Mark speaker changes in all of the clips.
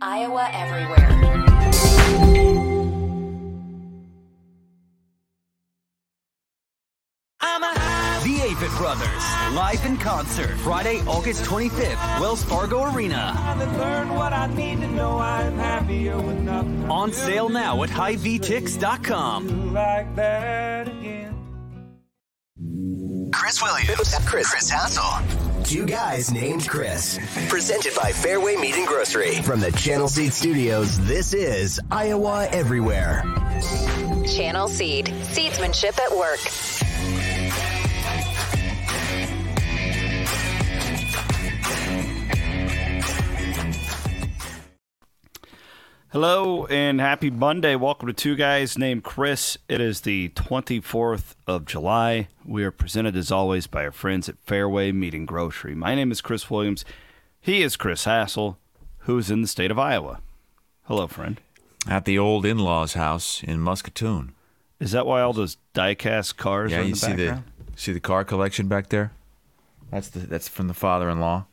Speaker 1: Iowa Everywhere.
Speaker 2: The Avett Brothers, live in concert, Friday, August 25th, Wells Fargo Arena. On sale now at highvtix.com.
Speaker 3: Chris Williams, Chris, Chris Hassel. Two guys named Chris. Presented by Fareway Meat and Grocery. From the Channel Seed Studios, this is Iowa Everywhere.
Speaker 1: Channel Seed. Seedsmanship at work.
Speaker 4: Hello and happy Monday. Welcome to Two Guys Named Chris. It is the 24th of July. We are presented as always by our friends at Fareway Meat and Grocery. My name is Chris Williams. He is Chris Hassel, who's in the state of Iowa. Hello, friend.
Speaker 5: At the old in-laws' house in Muscatine.
Speaker 4: Is that why all those diecast cars
Speaker 5: Yeah,
Speaker 4: are in
Speaker 5: you
Speaker 4: the
Speaker 5: see
Speaker 4: background?
Speaker 5: the see the car collection back there. That's the that's from the father-in-law.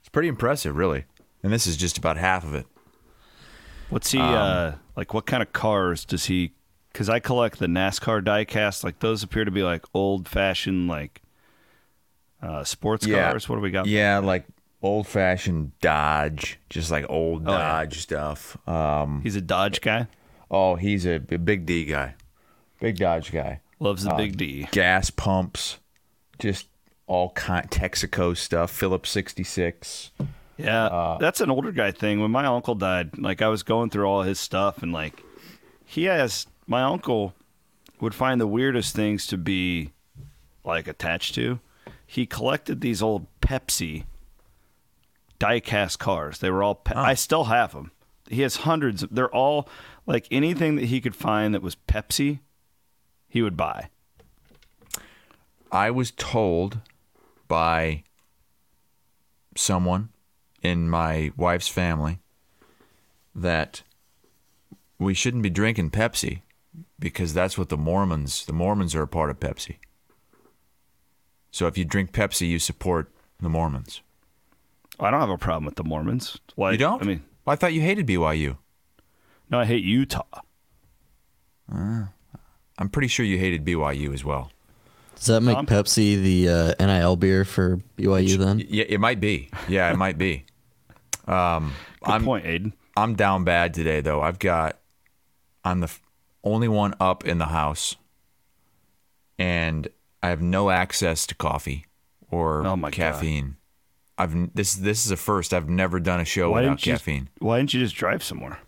Speaker 5: It's pretty impressive, really. And this is just about half of it.
Speaker 4: What's he
Speaker 5: Um,
Speaker 4: uh like what kind of cars does he cuz I collect the NASCAR diecast like those appear to be like old-fashioned like uh sports cars. What do we got?
Speaker 5: Yeah, like old-fashioned Dodge, just like old
Speaker 4: Oh, yeah.
Speaker 5: Dodge stuff. Um,
Speaker 4: He's a Dodge guy.
Speaker 5: oh, he's a, big D guy, big Dodge guy.
Speaker 4: Loves the
Speaker 5: Uh,
Speaker 4: big D.
Speaker 5: Gas pumps, just all kind Texaco stuff. Phillips 66.
Speaker 4: Yeah,
Speaker 5: Uh,
Speaker 4: that's an older guy thing. When my uncle died, like I was going through all his stuff, and like he has my uncle would find the weirdest things to be like attached to. He collected these old Pepsi diecast cars. They were all. Pe- I still have them. He has hundreds. Of, they're all like anything that he could find that was Pepsi, he would buy.
Speaker 5: I was told by someone in my wife's family that we shouldn't be drinking Pepsi because that's what the Mormons, the Mormons are a part of Pepsi. So if you drink Pepsi, you support the Mormons.
Speaker 4: I don't have a problem with the Mormons. Like,
Speaker 5: you don't?
Speaker 4: I mean,
Speaker 5: Well, I thought you hated BYU.
Speaker 4: no, I hate Utah.
Speaker 5: I'm pretty sure you hated BYU as well.
Speaker 6: Does that make
Speaker 4: Tom?
Speaker 6: Pepsi the uh, NIL beer for BYU then?
Speaker 5: Yeah, it might be. Yeah, it might be. Um,
Speaker 4: Good
Speaker 5: I'm,
Speaker 4: point, Aiden.
Speaker 5: I'm down bad today though. I've got I'm the only one up in the house and I have no access to coffee or
Speaker 4: Oh, my God.
Speaker 5: caffeine. I've this this is a first. I've never done a show
Speaker 4: Why
Speaker 5: without
Speaker 4: didn't you just-
Speaker 5: caffeine.
Speaker 4: why didn't you just drive somewhere?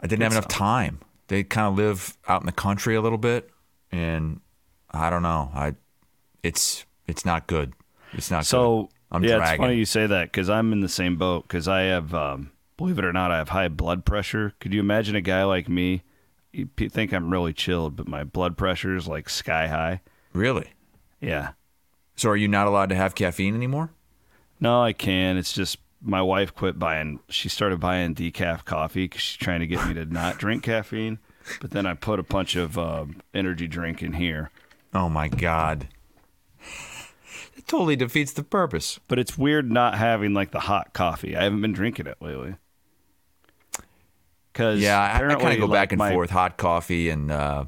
Speaker 5: I didn't have enough time. They kind of live out in the country a little bit and I don't know. I it's it's not good. It's not
Speaker 4: So
Speaker 5: good. I'm
Speaker 4: yeah,
Speaker 5: dragging.
Speaker 4: it's funny you say that because I'm in the same boat. Because I have, um, believe it or not, I have high blood pressure. Could you imagine a guy like me? You think I'm really chilled, but my blood pressure is like sky high.
Speaker 5: Really?
Speaker 4: Yeah.
Speaker 5: So are you not allowed to have caffeine anymore?
Speaker 4: No, I can. It's just my wife quit buying. She started buying decaf coffee because she's trying to get me to not drink caffeine. But then I put a bunch of um, energy drink in here.
Speaker 5: Oh my god. It totally defeats the purpose.
Speaker 4: But it's weird not having like the hot coffee. I haven't been drinking it lately. Cause
Speaker 5: Yeah, I, I kind of go
Speaker 4: like,
Speaker 5: back and
Speaker 4: my-
Speaker 5: forth. Hot coffee and uh,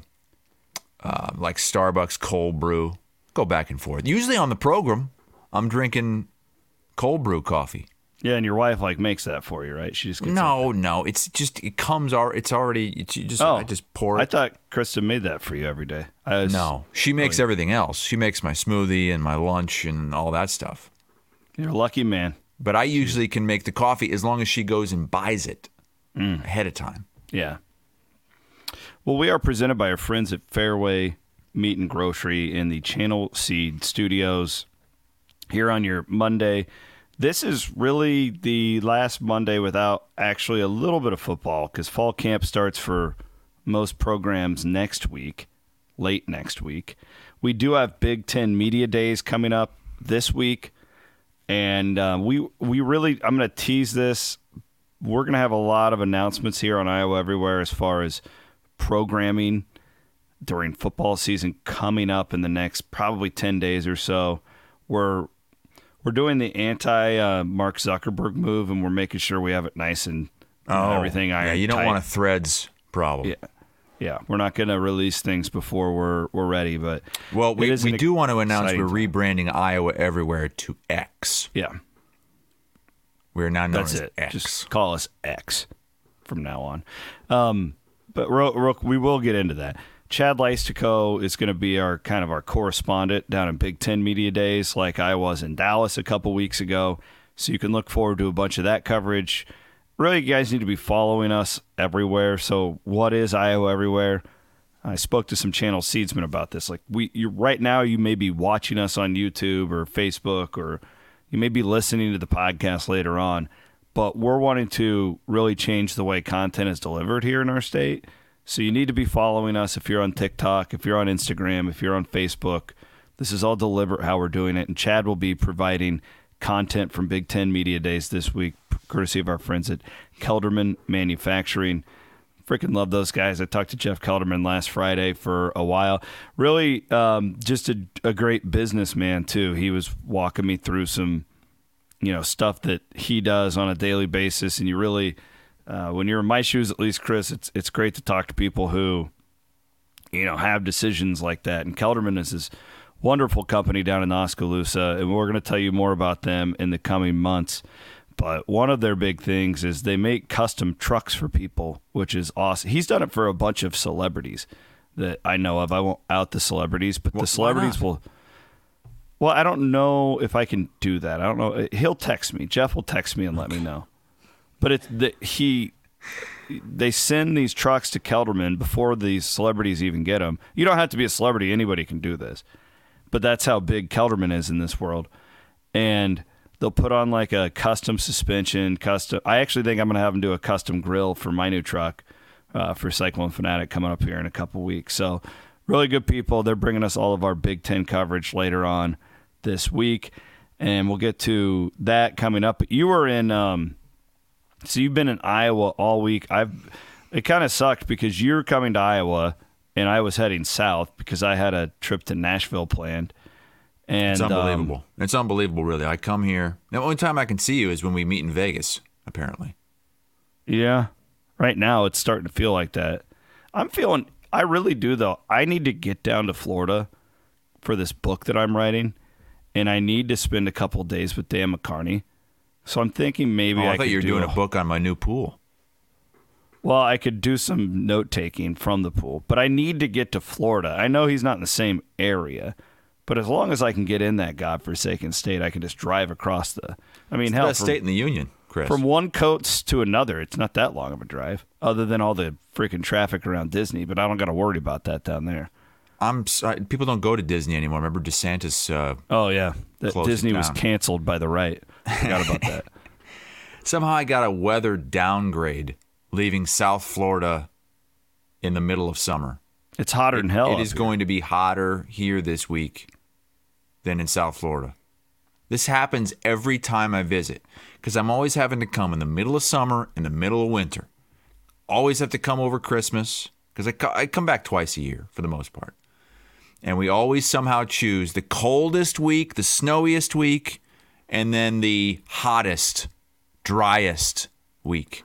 Speaker 5: uh, like Starbucks cold brew. Go back and forth. Usually on the program, I'm drinking cold brew coffee.
Speaker 4: Yeah, and your wife like makes that for you, right? She just gets
Speaker 5: No, no, it's just it comes. It's already. It's you just.
Speaker 4: Oh,
Speaker 5: I just pour
Speaker 4: I thought Krista made that for you every day. I was,
Speaker 5: no, she makes everything else. She makes my smoothie and my lunch and all that stuff.
Speaker 4: you're a lucky man.
Speaker 5: But I usually can make the coffee as long as she goes and buys it
Speaker 4: Mm.
Speaker 5: ahead of time.
Speaker 4: Yeah. Well, we are presented by our friends at Fareway Meat and Grocery in the Channel Seed Studios here on your Monday. This is really the last Monday without actually a little bit of football because fall camp starts for most programs next week, late next week. We do have Big Ten Media Days coming up this week, and uh, we we really I'm going to tease this. We're going to have a lot of announcements here on Iowa Everywhere as far as programming during football season coming up in the next probably 10 days or so. We're we're doing the anti uh, Mark Zuckerberg move, and we're making sure we have it nice and and everything.
Speaker 5: Oh, yeah, you don't
Speaker 4: tight.
Speaker 5: want a threads problem.
Speaker 4: Yeah. Yeah, we're not going to release things before we're we're ready, but
Speaker 5: Well, we, we do want to announce we're
Speaker 4: time.
Speaker 5: rebranding Iowa Everywhere to X.
Speaker 4: Yeah,
Speaker 5: We're now known
Speaker 4: that's
Speaker 5: as
Speaker 4: it.
Speaker 5: X.
Speaker 4: Just call us X from now on. Um, but Ro- Ro- we will get into that. Chad Leistico is going to be our kind of our correspondent down in Big Ten Media Days, like I was in Dallas a couple weeks ago. So you can look forward to a bunch of that coverage. Really, you guys need to be following us everywhere. So, what is Iowa Everywhere? I spoke to some channel seedsmen about this. Like we, you right now, you may be watching us on YouTube or Facebook, or you may be listening to the podcast later on. But we're wanting to really change the way content is delivered here in our state. So you need to be following us if you're on TikTok, if you're on Instagram, if you're on Facebook. This is all deliberate how we're doing it. And Chad will be providing content from Big Ten Media Days this week, courtesy of our friends at Kelderman Manufacturing. Freaking love those guys. I talked to Jeff Kelderman last Friday for a while. Really, um, just a, a great businessman, too. He was walking me through some you know stuff that he does on a daily basis and you really uh, when you're in my shoes at least chris it's it's great to talk to people who you know have decisions like that and kelderman is this wonderful company down in oskaloosa and we're going to tell you more about them in the coming months but one of their big things is they make custom trucks for people which is awesome he's done it for a bunch of celebrities that i know of i won't out the celebrities but
Speaker 5: why
Speaker 4: the celebrities will well, I don't know if I can do that. I don't know. He'll text me. Jeff will text me and let me know. But it's the he. They send these trucks to Kelderman before these celebrities even get them. You don't have to be a celebrity; anybody can do this. But that's how big Kelderman is in this world. And they'll put on like a custom suspension, custom. I actually think I'm going to have them do a custom grill for my new truck uh, for Cyclone Fanatic coming up here in a couple weeks. So, really good people. They're bringing us all of our Big Ten coverage later on this week, and we'll get to that coming up. You were in, um, so you've been in Iowa all week. I've it kind of sucked because you're coming to Iowa, and I was heading south because I had a trip to Nashville planned. And
Speaker 5: It's
Speaker 4: um,
Speaker 5: unbelievable. it's unbelievable, really. I come here. The only time I can see you is when we meet in Vegas, apparently.
Speaker 4: Yeah. Right now it's starting to feel like that. I'm feeling I really do though. I need to get down to Florida for this book that I'm writing and I need to spend a couple days with Dan McCarney. So I'm thinking maybe
Speaker 5: oh,
Speaker 4: I,
Speaker 5: I, thought you were
Speaker 4: do
Speaker 5: doing a book on my new pool.
Speaker 4: Well, I could do some note taking from the pool, but I need to get to Florida. I know he's not in the same area, but as long as I can get in that godforsaken state, I can just drive across the. I mean,
Speaker 5: It's the
Speaker 4: hell,
Speaker 5: best
Speaker 4: from-
Speaker 5: state in the union, Chris.
Speaker 4: From one coast to another, it's not that long of a drive, other than all the freaking traffic around Disney. But I don't got to worry about that down there.
Speaker 5: I'm sorry, people don't go to Disney anymore. Remember DeSantis? Uh,
Speaker 4: Oh yeah, that
Speaker 5: Close it
Speaker 4: Disney was canceled by the right. Forgot about that.
Speaker 5: somehow I got a weather downgrade leaving South Florida in the middle of summer.
Speaker 4: It's hotter than hell.
Speaker 5: It is
Speaker 4: here.
Speaker 5: going to be hotter here this week than in South Florida. This happens every time I visit because I'm always having to come in the middle of summer and the middle of winter. Always have to come over Christmas because I, co- I come back twice a year for the most part. And we always somehow choose the coldest week, the snowiest week, and then the hottest, driest week.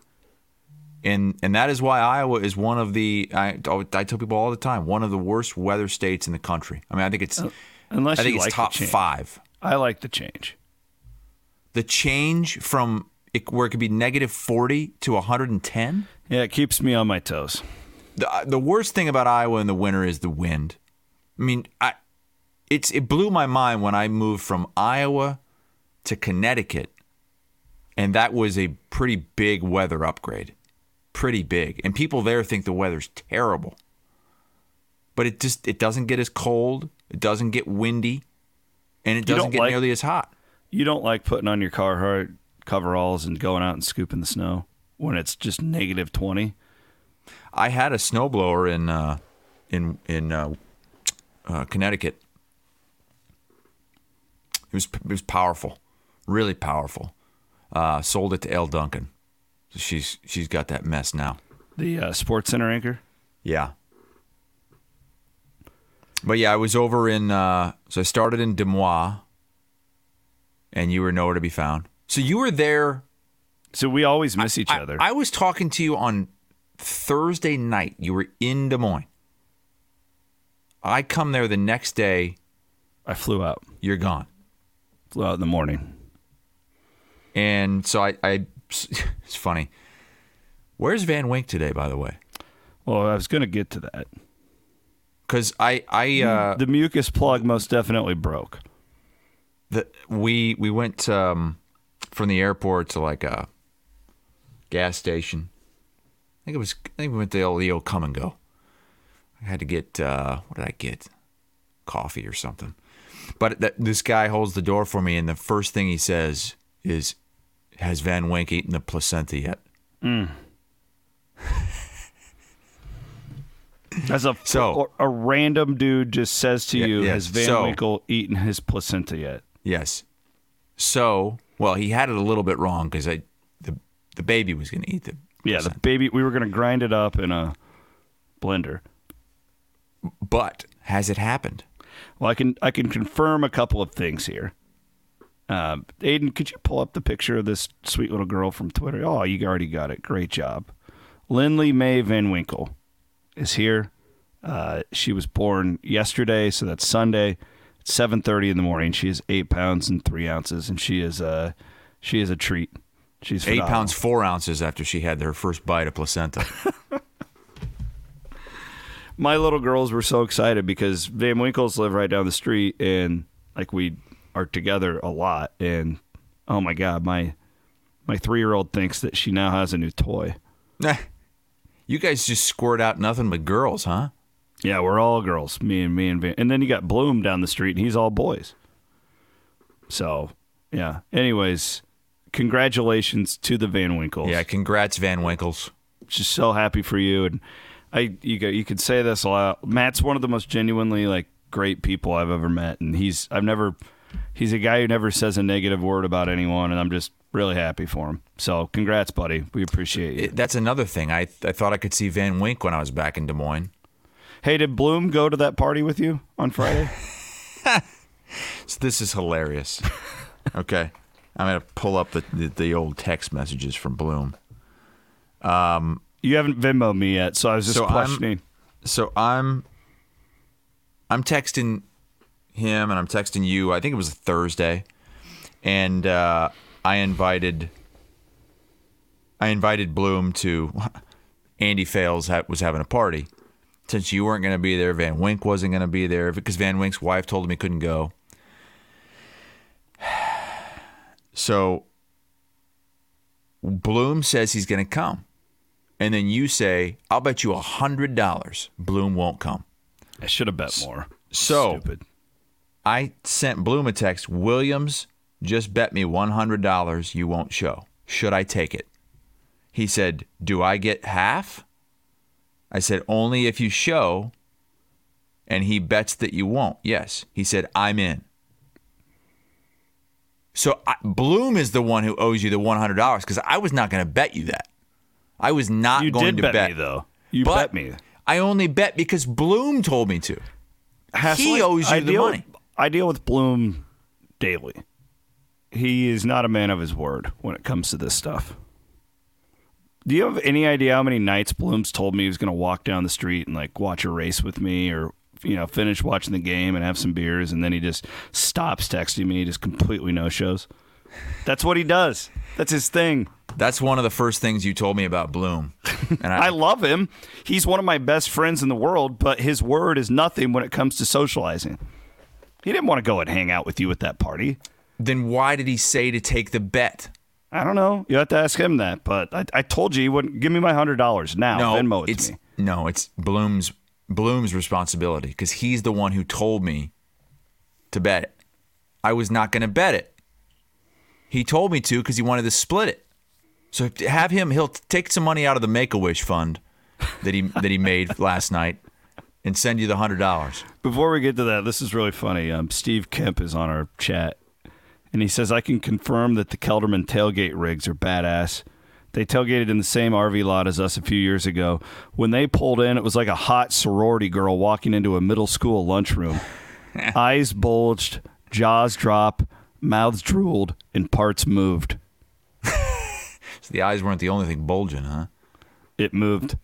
Speaker 5: And and that is why Iowa is one of the I, I tell people all the time one of the worst weather states in the country. I mean I think it's uh,
Speaker 4: Unless
Speaker 5: I think it's
Speaker 4: like
Speaker 5: top five.
Speaker 4: I like the change.
Speaker 5: The change from it, where it could be negative forty to one hundred and ten.
Speaker 4: Yeah, it keeps me on my toes.
Speaker 5: The uh, the worst thing about Iowa in the winter is the wind. I mean I it's it blew my mind when I moved from Iowa to Connecticut, and that was a pretty big weather upgrade. Pretty big, and people there think the weather's terrible. But it just it doesn't get as cold, it doesn't get windy, and it doesn't get
Speaker 4: like-
Speaker 5: nearly as hot.
Speaker 4: You don't like putting on your Carhartt coveralls and going out and scooping the snow when it's just negative twenty.
Speaker 5: I had a snowblower in uh, in in uh, uh, Connecticut. It was it was powerful, really powerful. Uh, sold it to Elle Duncan. So she's she's got that mess now.
Speaker 4: The uh, Sports Center anchor.
Speaker 5: Yeah. But yeah, I was over in. Uh, so I started in Des Moines, and you were nowhere to be found. So you were there
Speaker 4: So we always miss each
Speaker 5: I,
Speaker 4: other.
Speaker 5: I was talking to you on Thursday night. You were in Des Moines. I come there the next day.
Speaker 4: I flew out.
Speaker 5: You're gone.
Speaker 4: Flew out in the morning.
Speaker 5: And so I, I it's funny. Where's Van Wink today, by the way?
Speaker 4: Well, I was going to get to that.
Speaker 5: Because I, I, uh,
Speaker 4: The mucus plug most definitely broke.
Speaker 5: the, we, we went um, from the airport to like a gas station. I think it was. I think we went to the old, the old come and go. I had to get uh, what did I get? Coffee or something. But th- this guy holds the door for me, and the first thing he says is, "Has Van Wink eaten the placenta yet?" Hmm.
Speaker 4: As a
Speaker 5: So-
Speaker 4: a random dude just says to
Speaker 5: Yeah,
Speaker 4: you,
Speaker 5: yes.
Speaker 4: "Has Van
Speaker 5: So-
Speaker 4: Winkle eaten his placenta yet?"
Speaker 5: Yes. So, well, he had it a little bit wrong because I, the the baby was going to eat the.
Speaker 4: Yeah, the baby. We were going to grind it up in a blender.
Speaker 5: But has it happened?
Speaker 4: Well, I can I can confirm a couple of things here. Um, Aiden, could you pull up the picture of this sweet little girl from Twitter? Oh, you already got it. Great job. Lindley May Van Winkle is here. Uh, she was born yesterday, so that's Sunday. It's seven thirty in the morning. She is eight pounds and three ounces, and she is a she is a treat. She's
Speaker 5: Eight pounds four ounces after she had her first bite of placenta.
Speaker 4: my little girls were so excited because Van Winkles live right down the street and like we are together a lot and oh my god my my 3-year-old thinks that she now has a new toy.
Speaker 5: You guys just squirt out nothing but girls, huh?
Speaker 4: Yeah, we're all girls, me and me and Van. And then you got Bloom down the street and he's all boys. So, yeah. Anyways, congratulations to the Van Winkles.
Speaker 5: Yeah, congrats, Van Winkles.
Speaker 4: just so happy for you and I you go you could say this a lot. Matt's one of the most genuinely like great people I've ever met and he's I've never he's a guy who never says a negative word about anyone and I'm just really happy for him. So congrats buddy. We appreciate you.
Speaker 5: That's another thing. I I thought I could see Van Wink when I was back in Des Moines.
Speaker 4: hey, did Bloom go to that party with you on Friday?
Speaker 5: So this is hilarious. okay, I'm gonna pull up the, the the old text messages from Bloom.
Speaker 4: Um, you haven't Venmo me yet, so I was just
Speaker 5: So I'm-
Speaker 4: questioning.
Speaker 5: So I'm I'm texting him and I'm texting you. I think it was a Thursday, and uh, I invited I invited Bloom to Andy Fales ha- was having a party. Since you weren't going to be there, Van Wink wasn't going to be there because Van Wink's wife told him he couldn't go. So Bloom says he's going to come. And then you say, I'll bet you a $100 Bloom won't come.
Speaker 4: I should have bet more.
Speaker 5: So-
Speaker 4: Stupid.
Speaker 5: I sent Bloom a text. Williams just bet me $100 you won't show. Should I take it? He said, Do I get half? I said, Only if you show. And he bets that you won't. Yes. He said, I'm in. So I, Bloom is the one who owes you the $100 because I was not going to bet you that. I was not
Speaker 4: You
Speaker 5: going
Speaker 4: did
Speaker 5: to
Speaker 4: bet,
Speaker 5: bet
Speaker 4: me though. You
Speaker 5: But
Speaker 4: bet me.
Speaker 5: I only bet because Bloom told me to.
Speaker 4: Hassel,
Speaker 5: owes you
Speaker 4: I
Speaker 5: the
Speaker 4: deal-
Speaker 5: money.
Speaker 4: I deal with Bloom daily. He is not a man of his word when it comes to this stuff. Do you have any idea how many nights Bloom's told me he was going to walk down the street and like watch a race with me or you know finish watching the game and have some beers and then he just stops texting me, he just completely no shows. That's what he does. That's his thing.
Speaker 5: That's one of the first things you told me about Bloom. And
Speaker 4: I
Speaker 5: I,
Speaker 4: love him. He's one of my best friends in the world, but his word is nothing when it comes to socializing. He didn't want to go and hang out with you at that party.
Speaker 5: then why did he say to take the bet?
Speaker 4: I don't know. You have to ask him that. But I, I told you he wouldn't give me my hundred dollars now.
Speaker 5: No,
Speaker 4: Venmo it
Speaker 5: it's
Speaker 4: to me.
Speaker 5: no, it's Bloom's Bloom's responsibility because he's the one who told me to bet it. I was not going to bet it. He told me to because he wanted to split it. So have him. He'll take some money out of the Make a Wish fund that he that he made last night and send you the hundred dollars.
Speaker 4: Before we get to that, this is really funny. Um, Steve Kemp is on our chat, and he says I can confirm that the Kelderman tailgate rigs are badass. They tailgated in the same RV lot as us a few years ago. When they pulled in, it was like a hot sorority girl walking into a middle school lunchroom. Eyes bulged, jaws dropped, mouths drooled, and parts moved.
Speaker 5: So the eyes weren't the only thing bulging, huh?
Speaker 4: It moved.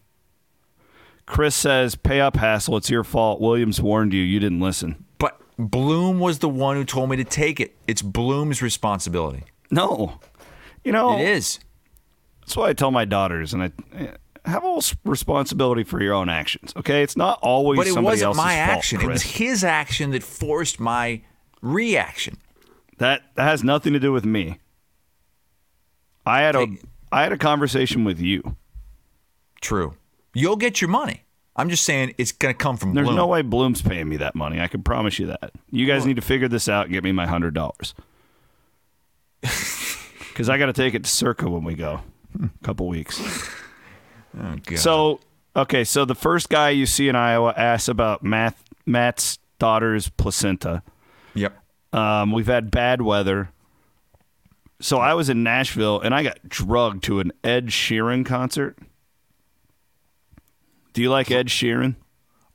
Speaker 4: Chris says, "Pay up, Hassel. It's your fault. Williams warned you. You didn't listen."
Speaker 5: But Bloom was the one who told me to take it. It's Bloom's responsibility.
Speaker 4: No, you know
Speaker 5: It is.
Speaker 4: That's why I tell my daughters, and I eh, have a responsibility for your own actions. Okay, it's not always.
Speaker 5: But it
Speaker 4: somebody
Speaker 5: wasn't
Speaker 4: else's
Speaker 5: my
Speaker 4: fault,
Speaker 5: action. It was his action that forced my reaction.
Speaker 4: That that has nothing to do with me. I had a
Speaker 5: Take-
Speaker 4: I had a conversation with you.
Speaker 5: True. You'll get your money. I'm just saying it's going to come from Bloom.
Speaker 4: There's
Speaker 5: Bloom.
Speaker 4: no way Bloom's paying me that money. I can promise you that. You guys need to figure this out and get me my hundred dollars. Because I got to take it to Circa when we go, a couple weeks.
Speaker 5: Oh, God.
Speaker 4: So okay, so the first guy you see in Iowa asks about Matt Matt's daughter's placenta.
Speaker 5: Yep.
Speaker 4: Um, we've had bad weather. So I was in Nashville and I got drugged to an Ed Sheeran concert. Do you like Ed Sheeran?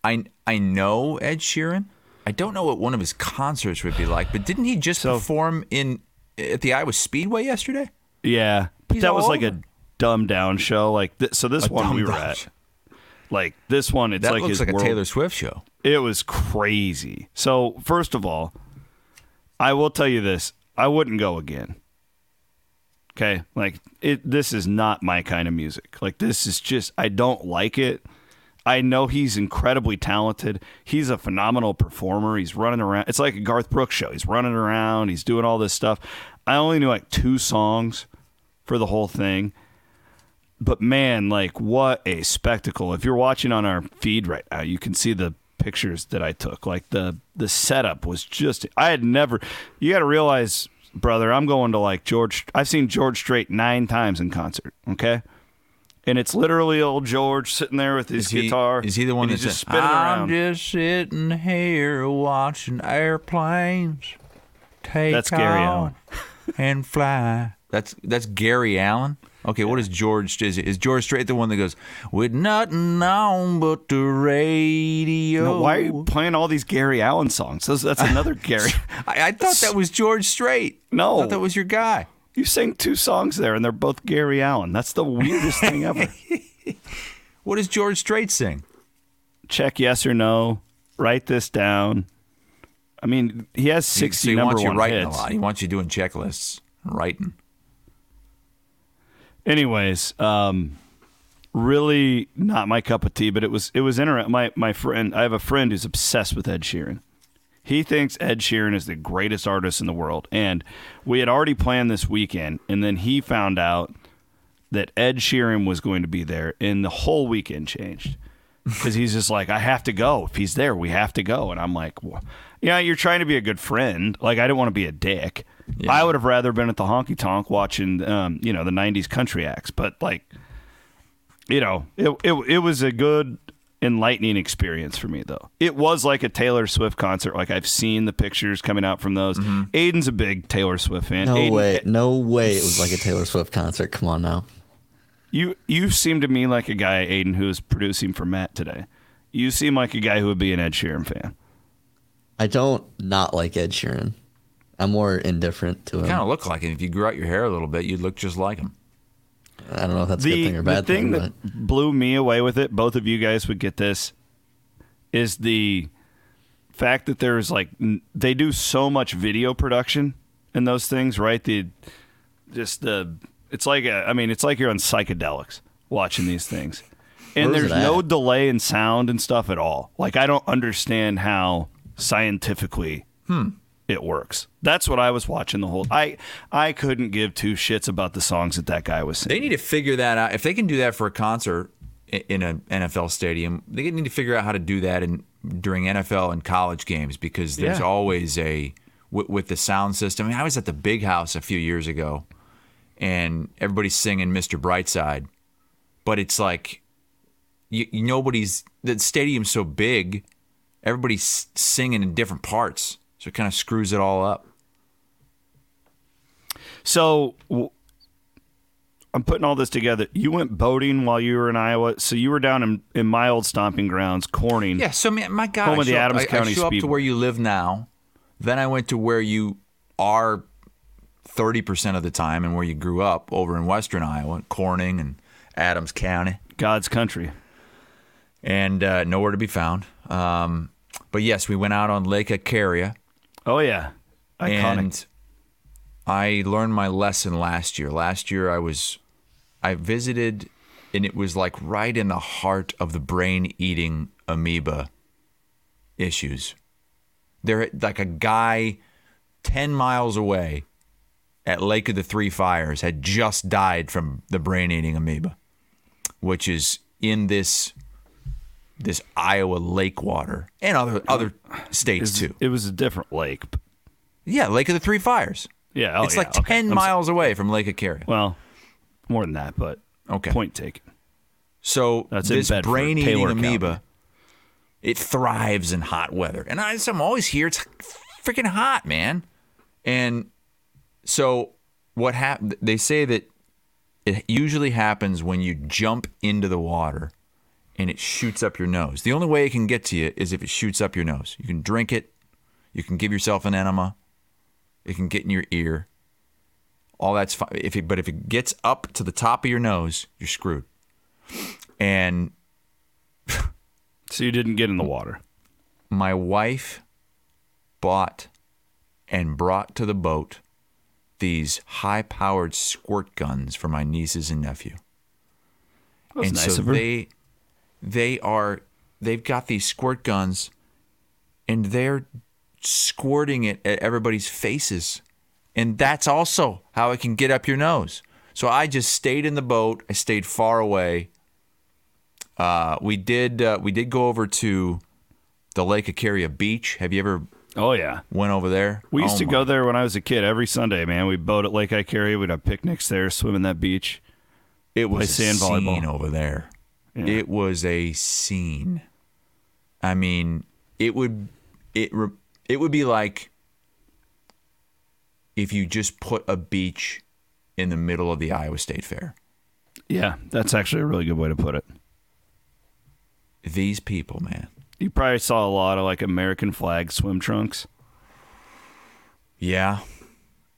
Speaker 5: I I know Ed Sheeran. I don't know what one of his concerts would be like, but didn't he just
Speaker 4: So-
Speaker 5: perform in at the Iowa Speedway yesterday?
Speaker 4: Yeah, but
Speaker 5: He's
Speaker 4: that was
Speaker 5: all
Speaker 4: like a
Speaker 5: over.
Speaker 4: dumbed down show. Like th- so, this
Speaker 5: A
Speaker 4: one we were at.
Speaker 5: show.
Speaker 4: Like this one, it's
Speaker 5: That
Speaker 4: like
Speaker 5: looks
Speaker 4: his
Speaker 5: like a Taylor Swift show.
Speaker 4: It was crazy. So first of all, I will tell you this: I wouldn't go again. Okay, like it. This is not my kind of music. Like this is just I don't like it. I know he's incredibly talented. He's a phenomenal performer. He's running around. It's like a Garth Brooks show. He's running around. He's doing all this stuff. I only knew like two songs for the whole thing. But man, like what a spectacle. If you're watching on our feed right now, you can see the pictures that I took. Like the the setup was just I had never you got to realize, brother, I'm going to like George I've seen George Strait 9 times in concert, okay? And it's literally old George sitting there with his
Speaker 5: Is he,
Speaker 4: guitar.
Speaker 5: Is he the one that's
Speaker 4: he's just spinning around?
Speaker 5: I'm just sitting here watching airplanes take
Speaker 4: That's Gary
Speaker 5: off and fly. That's that's Gary Allan. Okay, what is George? Is is George Strait the one that goes with nothing on but the radio?
Speaker 4: No, why are you playing all these Gary Allan songs? That's, that's another Gary.
Speaker 5: I, I thought that was George Strait.
Speaker 4: No.
Speaker 5: I thought that was your guy.
Speaker 4: You sang two songs there, and they're both Gary Allan. That's the weirdest thing ever.
Speaker 5: What does George Strait sing?
Speaker 4: Check yes or no. Write this down. I mean, he has sixty
Speaker 5: so he
Speaker 4: number
Speaker 5: wants you
Speaker 4: one
Speaker 5: writing
Speaker 4: hits.
Speaker 5: a lot. He wants you doing checklists, and writing.
Speaker 4: Anyways, um, really not my cup of tea, but it was it was interesting. My my friend, I have a friend who's obsessed with Ed Sheeran. He thinks Ed Sheeran is the greatest artist in the world, and we had already planned this weekend, and then he found out that Ed Sheeran was going to be there, and the whole weekend changed because he's just like, I have to go. If he's there, we have to go. And I'm like, well, yeah, you're trying to be a good friend. Like, I didn't want to be a dick. I would have rather been at the honky tonk watching, um, you know, the '90s country acts. But like, you know, it it it was a good enlightening experience for me though. It was like a Taylor Swift concert. Like I've seen the pictures coming out from those. Mm-hmm. Aiden's a big Taylor Swift fan.
Speaker 6: No
Speaker 4: Aiden,
Speaker 6: way. Eh, no way it was like a Taylor Swift concert. Come on now.
Speaker 4: You you seem to me like a guy, Aiden, who is producing for Matt today. You seem like a guy who would be an Ed Sheeran fan.
Speaker 6: I don't not like Ed Sheeran. I'm more indifferent to him.
Speaker 5: Kind of look like him. If you grew out your hair a little bit, you'd look just like him.
Speaker 6: I don't know if that's a
Speaker 4: the,
Speaker 6: good thing or
Speaker 4: the
Speaker 6: bad
Speaker 4: thing
Speaker 6: thing,
Speaker 4: that
Speaker 6: but
Speaker 4: blew me away with it, both of you guys would get this, is the fact that there's like they do so much video production in those things, right? The just the it's like a, I mean, it's like you're on psychedelics watching these things. And
Speaker 6: Where's
Speaker 4: there's no delay in sound and stuff at all. Like I don't understand how scientifically hmm. It works. That's what I was watching the whole. I I couldn't give two shits about the songs that that guy was singing.
Speaker 5: They need to figure that out. If they can do that for a concert in an NFL stadium, they need to figure out how to do that in during NFL and college games because there's
Speaker 4: Yeah.
Speaker 5: always a with, with the sound system. I mean, I was at the Big House a few years ago, and everybody's singing "Mr. Brightside," but it's like you- nobody's the stadium's so big, everybody's singing in different parts, so it kind of screws it all up.
Speaker 4: So w- I'm putting all this together. You went boating while you were in Iowa, so you were down in, in my old stomping grounds, Corning.
Speaker 5: Yeah, so man, my God,
Speaker 4: Home
Speaker 5: I
Speaker 4: of the
Speaker 5: show up-
Speaker 4: Adams
Speaker 5: I, I show up to where you live now. Then I went to where you are 30% of the time and where you grew up over in western Iowa, Corning and Adams County,
Speaker 4: God's country.
Speaker 5: and uh, nowhere to be found. Um, but yes, we went out on Lake Icaria.
Speaker 4: Oh yeah, iconic.
Speaker 5: And I learned my lesson last year. Last year I was I visited and it was like right in the heart of the brain eating amoeba issues. There like a guy 10 miles away at Lake of the Three Fires had just died from the brain eating amoeba, which is in this this Iowa lake water and other other states too.
Speaker 4: it was a different lake.
Speaker 5: Yeah, Lake of the Three Fires.
Speaker 4: Yeah, oh,
Speaker 5: it's
Speaker 4: yeah,
Speaker 5: like
Speaker 4: okay.
Speaker 5: 10
Speaker 4: I'm so-
Speaker 5: miles away from Lake Icaria.
Speaker 4: Well, more than that, but
Speaker 5: Okay.
Speaker 4: Point taken.
Speaker 5: So
Speaker 4: That's
Speaker 5: this
Speaker 4: Bedford,
Speaker 5: brain eating amoeba,
Speaker 4: County.
Speaker 5: it thrives in hot weather. And I, I'm always here. It's freaking hot, man. And so what happened? They say that it usually happens when you jump into the water and it shoots up your nose. The only way it can get to you is if it shoots up your nose. You can drink it, you can give yourself an enema, it can get in your ear. All that's fine. If it, but if it gets up to the top of your nose, you're screwed. And
Speaker 4: So you didn't get in the water.
Speaker 5: my wife bought and brought to the boat these high powered squirt guns for my nieces and nephew.
Speaker 4: That was
Speaker 5: and
Speaker 4: nice
Speaker 5: so
Speaker 4: of her.
Speaker 5: they they are they've got these squirt guns and they're squirting it at everybody's faces. And that's also how it can get up your nose. So I just stayed in the boat. I stayed far away. Uh, we did uh, we did go over to the Lake Icaria beach. Have you ever
Speaker 4: oh yeah.
Speaker 5: went over there?
Speaker 4: We used
Speaker 5: Oh
Speaker 4: to
Speaker 5: my-
Speaker 4: go there when I was a kid every Sunday, man. We boat at Lake Icaria. We'd have picnics there, swim in that beach.
Speaker 5: It
Speaker 4: play
Speaker 5: was
Speaker 4: sand
Speaker 5: a scene
Speaker 4: volleyball.
Speaker 5: over there.
Speaker 4: Yeah.
Speaker 5: It was a scene. I mean, it would it it would be like if you just put a beach in the middle of the Iowa State Fair.
Speaker 4: Yeah, that's actually a really good way to put it.
Speaker 5: These people, man.
Speaker 4: You probably saw a lot of like American flag swim trunks.
Speaker 5: Yeah.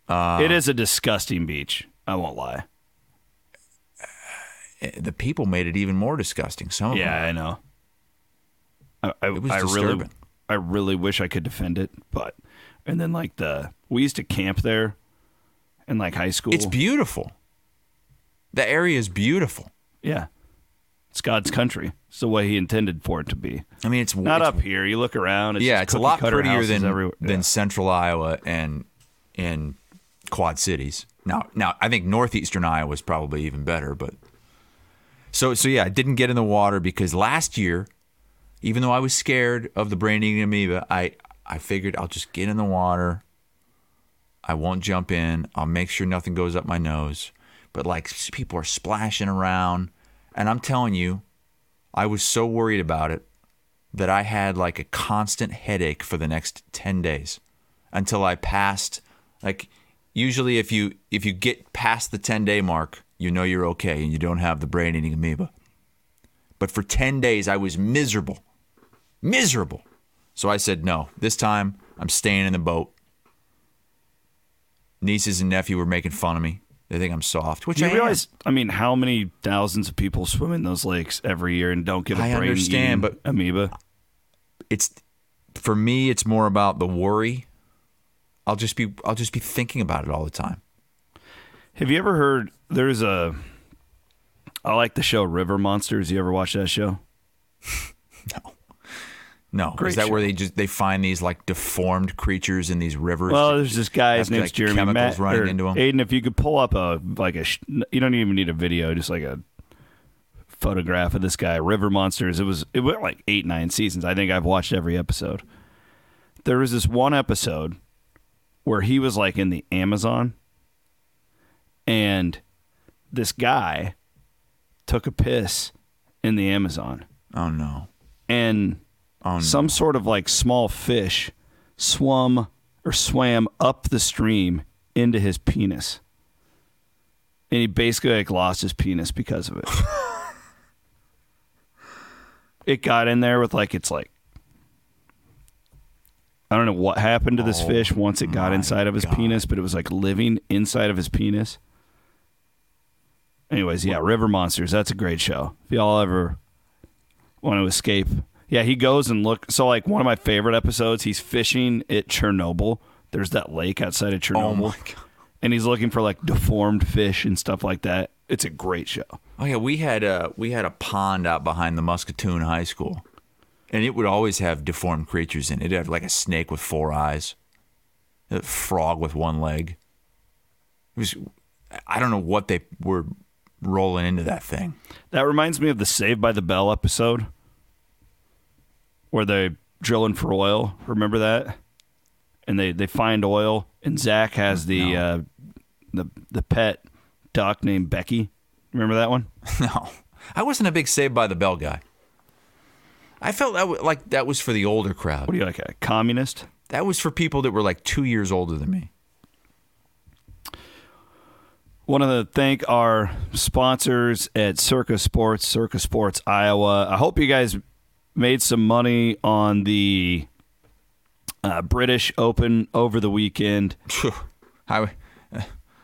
Speaker 4: it is a disgusting beach. I won't lie.
Speaker 5: Eh, The people made it even more disgusting. Some of
Speaker 4: Yeah,
Speaker 5: them.
Speaker 4: I know. I, I,
Speaker 5: It was
Speaker 4: I really,
Speaker 5: disturbing.
Speaker 4: I really wish I could defend it, but and then like the we used to camp there in like high school.
Speaker 5: It's beautiful. The area is beautiful.
Speaker 4: yeah, it's God's country. It's the way He intended for it to be.
Speaker 5: I mean, it's
Speaker 4: Not
Speaker 5: it's,
Speaker 4: up here. You look around. It's
Speaker 5: yeah, it's a lot prettier than
Speaker 4: everywhere.
Speaker 5: than
Speaker 4: Yeah.
Speaker 5: Central Iowa and in Quad Cities. Now, now I think northeastern Iowa is probably even better, but so so yeah, I didn't get in the water because last year, even though I was scared of the brain eating amoeba, I I figured I'll just get in the water. I won't jump in. I'll make sure nothing goes up my nose. But like people are splashing around, and I'm telling you, I was so worried about it that I had like a constant headache for the next 10 days until I passed like usually if you if you get past the 10 day mark, you know you're okay and you don't have the brain eating amoeba. But for 10 days I was miserable. Miserable. So I said, "No, this time I'm staying in the boat." Nieces and nephew were making fun of me. They think I'm soft, which
Speaker 4: Do
Speaker 5: I
Speaker 4: you
Speaker 5: am.
Speaker 4: realize? I mean, how many thousands of people swim in those lakes every year and don't get a
Speaker 5: I
Speaker 4: brain
Speaker 5: understand, but-
Speaker 4: amoeba?
Speaker 5: it's for me it's more about the worry i'll just be i'll just be thinking about it all the time
Speaker 4: Have you ever heard? There's a. I like the show River Monsters. You ever watch that show?
Speaker 5: no
Speaker 4: Great
Speaker 5: is that
Speaker 4: show.
Speaker 5: where they just they find these like deformed creatures in these rivers
Speaker 4: Well, there's this guy. His name's
Speaker 5: like,
Speaker 4: Jeremy
Speaker 5: chemicals
Speaker 4: Matt.
Speaker 5: running into 'em?
Speaker 4: Aiden, if you could pull up a like a, you don't even need a video, just like a photograph of this guy, River Monsters. It was it went like eight nine seasons. I think I've watched every episode. There was this one episode where he was like in the Amazon, and this guy took a piss in the Amazon,
Speaker 5: oh no
Speaker 4: and
Speaker 5: oh no
Speaker 4: some sort of like small fish swum or swam up the stream into his penis. And he basically like lost his penis because of it. it got in there with like it's like I don't know what happened to this
Speaker 5: Oh,
Speaker 4: fish once it got inside of his
Speaker 5: God.
Speaker 4: penis, but it was like living inside of his penis. Anyways, yeah, River Monsters. That's a great show. If y'all ever want to escape, yeah, he goes and look. So, like one of my favorite episodes, he's fishing at Chernobyl. There's that lake outside of oh Chernobyl,
Speaker 5: Oh my God.
Speaker 4: and he's looking for like deformed fish and stuff like that. It's a great show.
Speaker 5: Oh yeah, we had a we had a pond out behind the Muscatine High School, and it would always have deformed creatures in it. It had like a snake with four eyes, a frog with one leg. It was, I don't know what they were rolling into that thing.
Speaker 4: That reminds me of the Save by the Bell episode where they drilling for oil. Remember that? And they, they find oil, and Zach has the uh, the the pet duck named Becky. Remember that one?
Speaker 5: No, I wasn't a big Saved by the Bell guy. I felt that w- like that was for the older crowd.
Speaker 4: What do you like, a communist?
Speaker 5: That was for people that were like two years older than me.
Speaker 4: Want to thank our sponsors at Circa Sports, Circa Sports Iowa. I hope you guys made some money on the uh, British Open over the weekend.
Speaker 5: How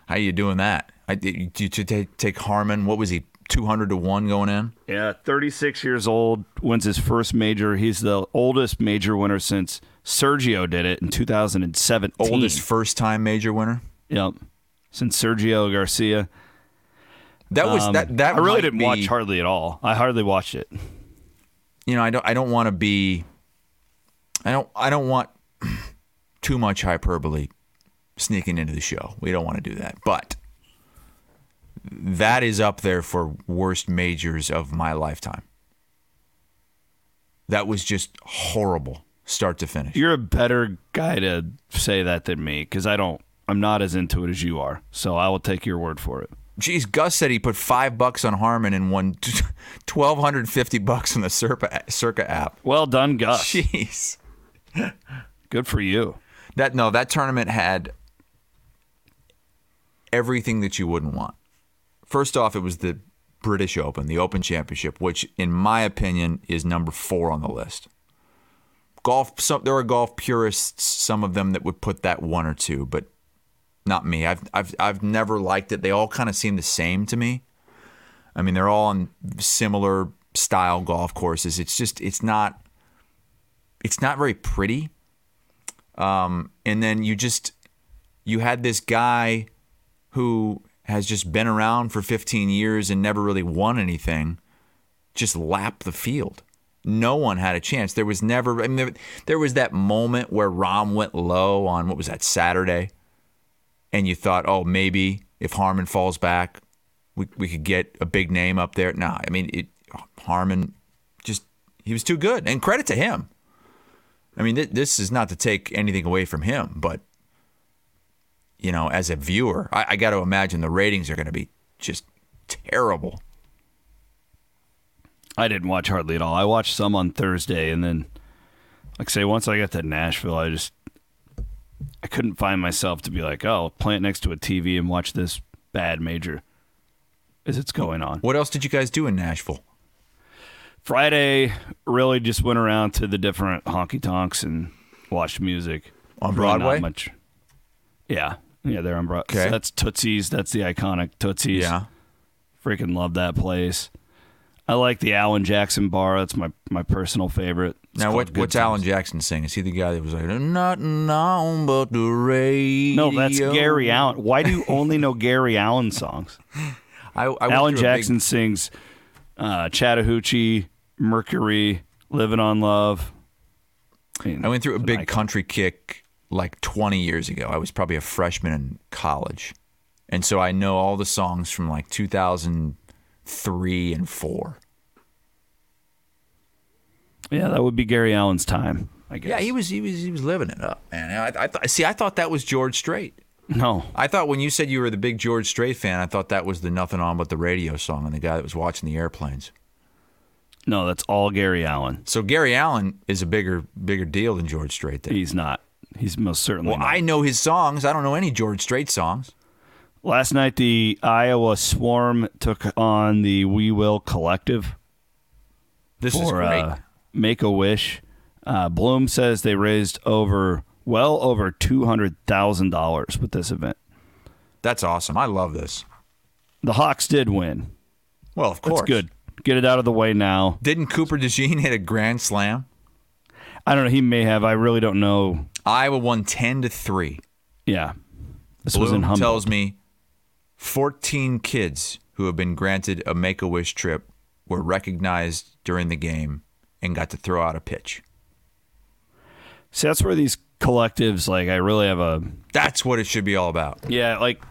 Speaker 5: how you doing that? I, did you take, take Harman? What was he? Two hundred to one going in.
Speaker 4: Yeah, 36 years old, wins his first major. He's the oldest major winner since Sergio did it in 2017.
Speaker 5: Oldest first time major winner.
Speaker 4: Yep. Since Sergio Garcia.
Speaker 5: That was
Speaker 4: Um,
Speaker 5: that. That
Speaker 4: I really didn't
Speaker 5: be-
Speaker 4: watch hardly at all. I hardly watched it.
Speaker 5: You know, I don't. I don't want to be. I don't. I don't want too much hyperbole sneaking into the show. We don't want to do that. But that is up there for worst majors of my lifetime. That was just horrible, start to finish.
Speaker 4: You're a better guy to say that than me because I don't. I'm not as into it as you are. So I will take your word for it.
Speaker 5: Geez, Gus said he put five bucks on Harman and won twelve hundred fifty bucks on the Circa, Circa app.
Speaker 4: Well done, Gus.
Speaker 5: Jeez,
Speaker 4: Good for you.
Speaker 5: that no, that tournament had everything that you wouldn't want. First off, it was the British Open, the Open Championship, which, in my opinion, is number four on the list. Golf. Some, there are golf purists, some of them that would put that one or two, but not me. I've I've I've never liked it. They all kind of seem the same to me. I mean, they're all on similar style golf courses. It's just it's not it's not very pretty. Um, and then you just you had this guy who has just been around for 15 years and never really won anything just lap the field. No one had a chance. There was never I mean there, there was that moment where Rahm went low on what was that Saturday and you thought, "Oh, maybe if Harman falls back, we we could get a big name up there." Nah, I mean, it Harman just he was too good. And credit to him. I mean, th- this is not to take anything away from him, but you know, as a viewer, I, I got to imagine the ratings are going to be just terrible.
Speaker 4: I didn't watch hardly at all. I watched some on Thursday, and then, like say, once I got to Nashville, I just I couldn't find myself to be like, oh, plant next to a TV and watch this bad major as it's going on.
Speaker 5: What else did you guys do in Nashville?
Speaker 4: Friday, really just went around to the different honky tonks and watched music
Speaker 5: On
Speaker 4: Really
Speaker 5: Broadway?
Speaker 4: much. Yeah, yeah, they're on Broadway.
Speaker 5: Okay.
Speaker 4: that's Tootsie's. That's the iconic Tootsie's.
Speaker 5: Yeah.
Speaker 4: freaking love that place. I like the Alan Jackson bar. That's my my personal favorite. It's
Speaker 5: now, what, what's Alan Jackson sing? Is he the guy that was like, not on but the radio"?
Speaker 4: No, that's Gary Allan. Why do you only know Gary Allan songs?
Speaker 5: I, I
Speaker 4: Alan
Speaker 5: a big-
Speaker 4: Jackson sings uh, Chattahoochee, Mercury, Living on Love. mean,
Speaker 5: I went through a big country kick like 20 years ago. I was probably a freshman in college. And so I know all the songs from like 2003 and 4.
Speaker 4: Yeah, that would be Gary Allan's time. I guess.
Speaker 5: Yeah, he was he was he was living it up, man. I, I th- see. I thought that was George Strait.
Speaker 4: No,
Speaker 5: I thought when you said you were the big George Strait fan, I thought that was the "Nothing On But the Radio" song and the guy that was watching the airplanes.
Speaker 4: no, that's all Gary Allan.
Speaker 5: So Gary Allan is a bigger bigger deal than George Strait. Then.
Speaker 4: He's not. He's most certainly
Speaker 5: Well,
Speaker 4: not.
Speaker 5: I know his songs. I don't know any George Strait songs.
Speaker 4: Last night, the Iowa Swarm took on the We Will Collective
Speaker 5: This is
Speaker 4: for
Speaker 5: great.
Speaker 4: uh, Make a Wish. Uh, Bloom says they raised over well over two hundred thousand dollars with this event.
Speaker 5: That's awesome. I love this.
Speaker 4: The Hawks did win.
Speaker 5: Well, of course.
Speaker 4: That's good. Get it out of the way now.
Speaker 5: Didn't Cooper DeJean hit a grand slam?
Speaker 4: I don't know. He may have. I really don't know.
Speaker 5: Iowa won 10 to 3.
Speaker 4: Yeah. This was in
Speaker 5: Bloom
Speaker 4: Humboldt.
Speaker 5: tells me 14 kids who have been granted a Make a Wish trip were recognized during the game and got to throw out a pitch.
Speaker 4: See, that's where these collectives, like, I really have a
Speaker 5: That's what it should be all about.
Speaker 4: Yeah, like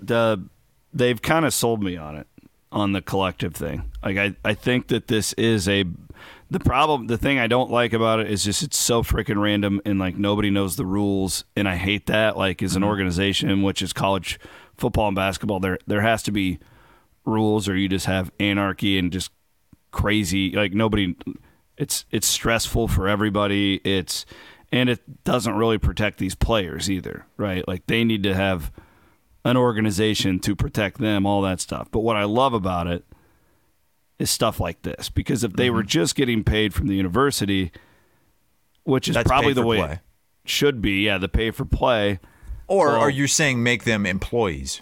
Speaker 4: the they've kind of sold me on it on the collective thing. Like I I think that this is a the problem the thing I don't like about it is just it's so freaking random and like nobody knows the rules and I hate that. Like as an mm-hmm. organization which is college football and basketball there there has to be rules or you just have anarchy and just crazy like nobody it's it's stressful for everybody. It's and it doesn't really protect these players either right? Like they need to have an organization to protect them all that stuff. But what i love about it is stuff like this because if they were just getting paid from the university which is
Speaker 5: That's
Speaker 4: probably the way
Speaker 5: play.
Speaker 4: it should be yeah the pay for play
Speaker 5: Or are you saying make them employees?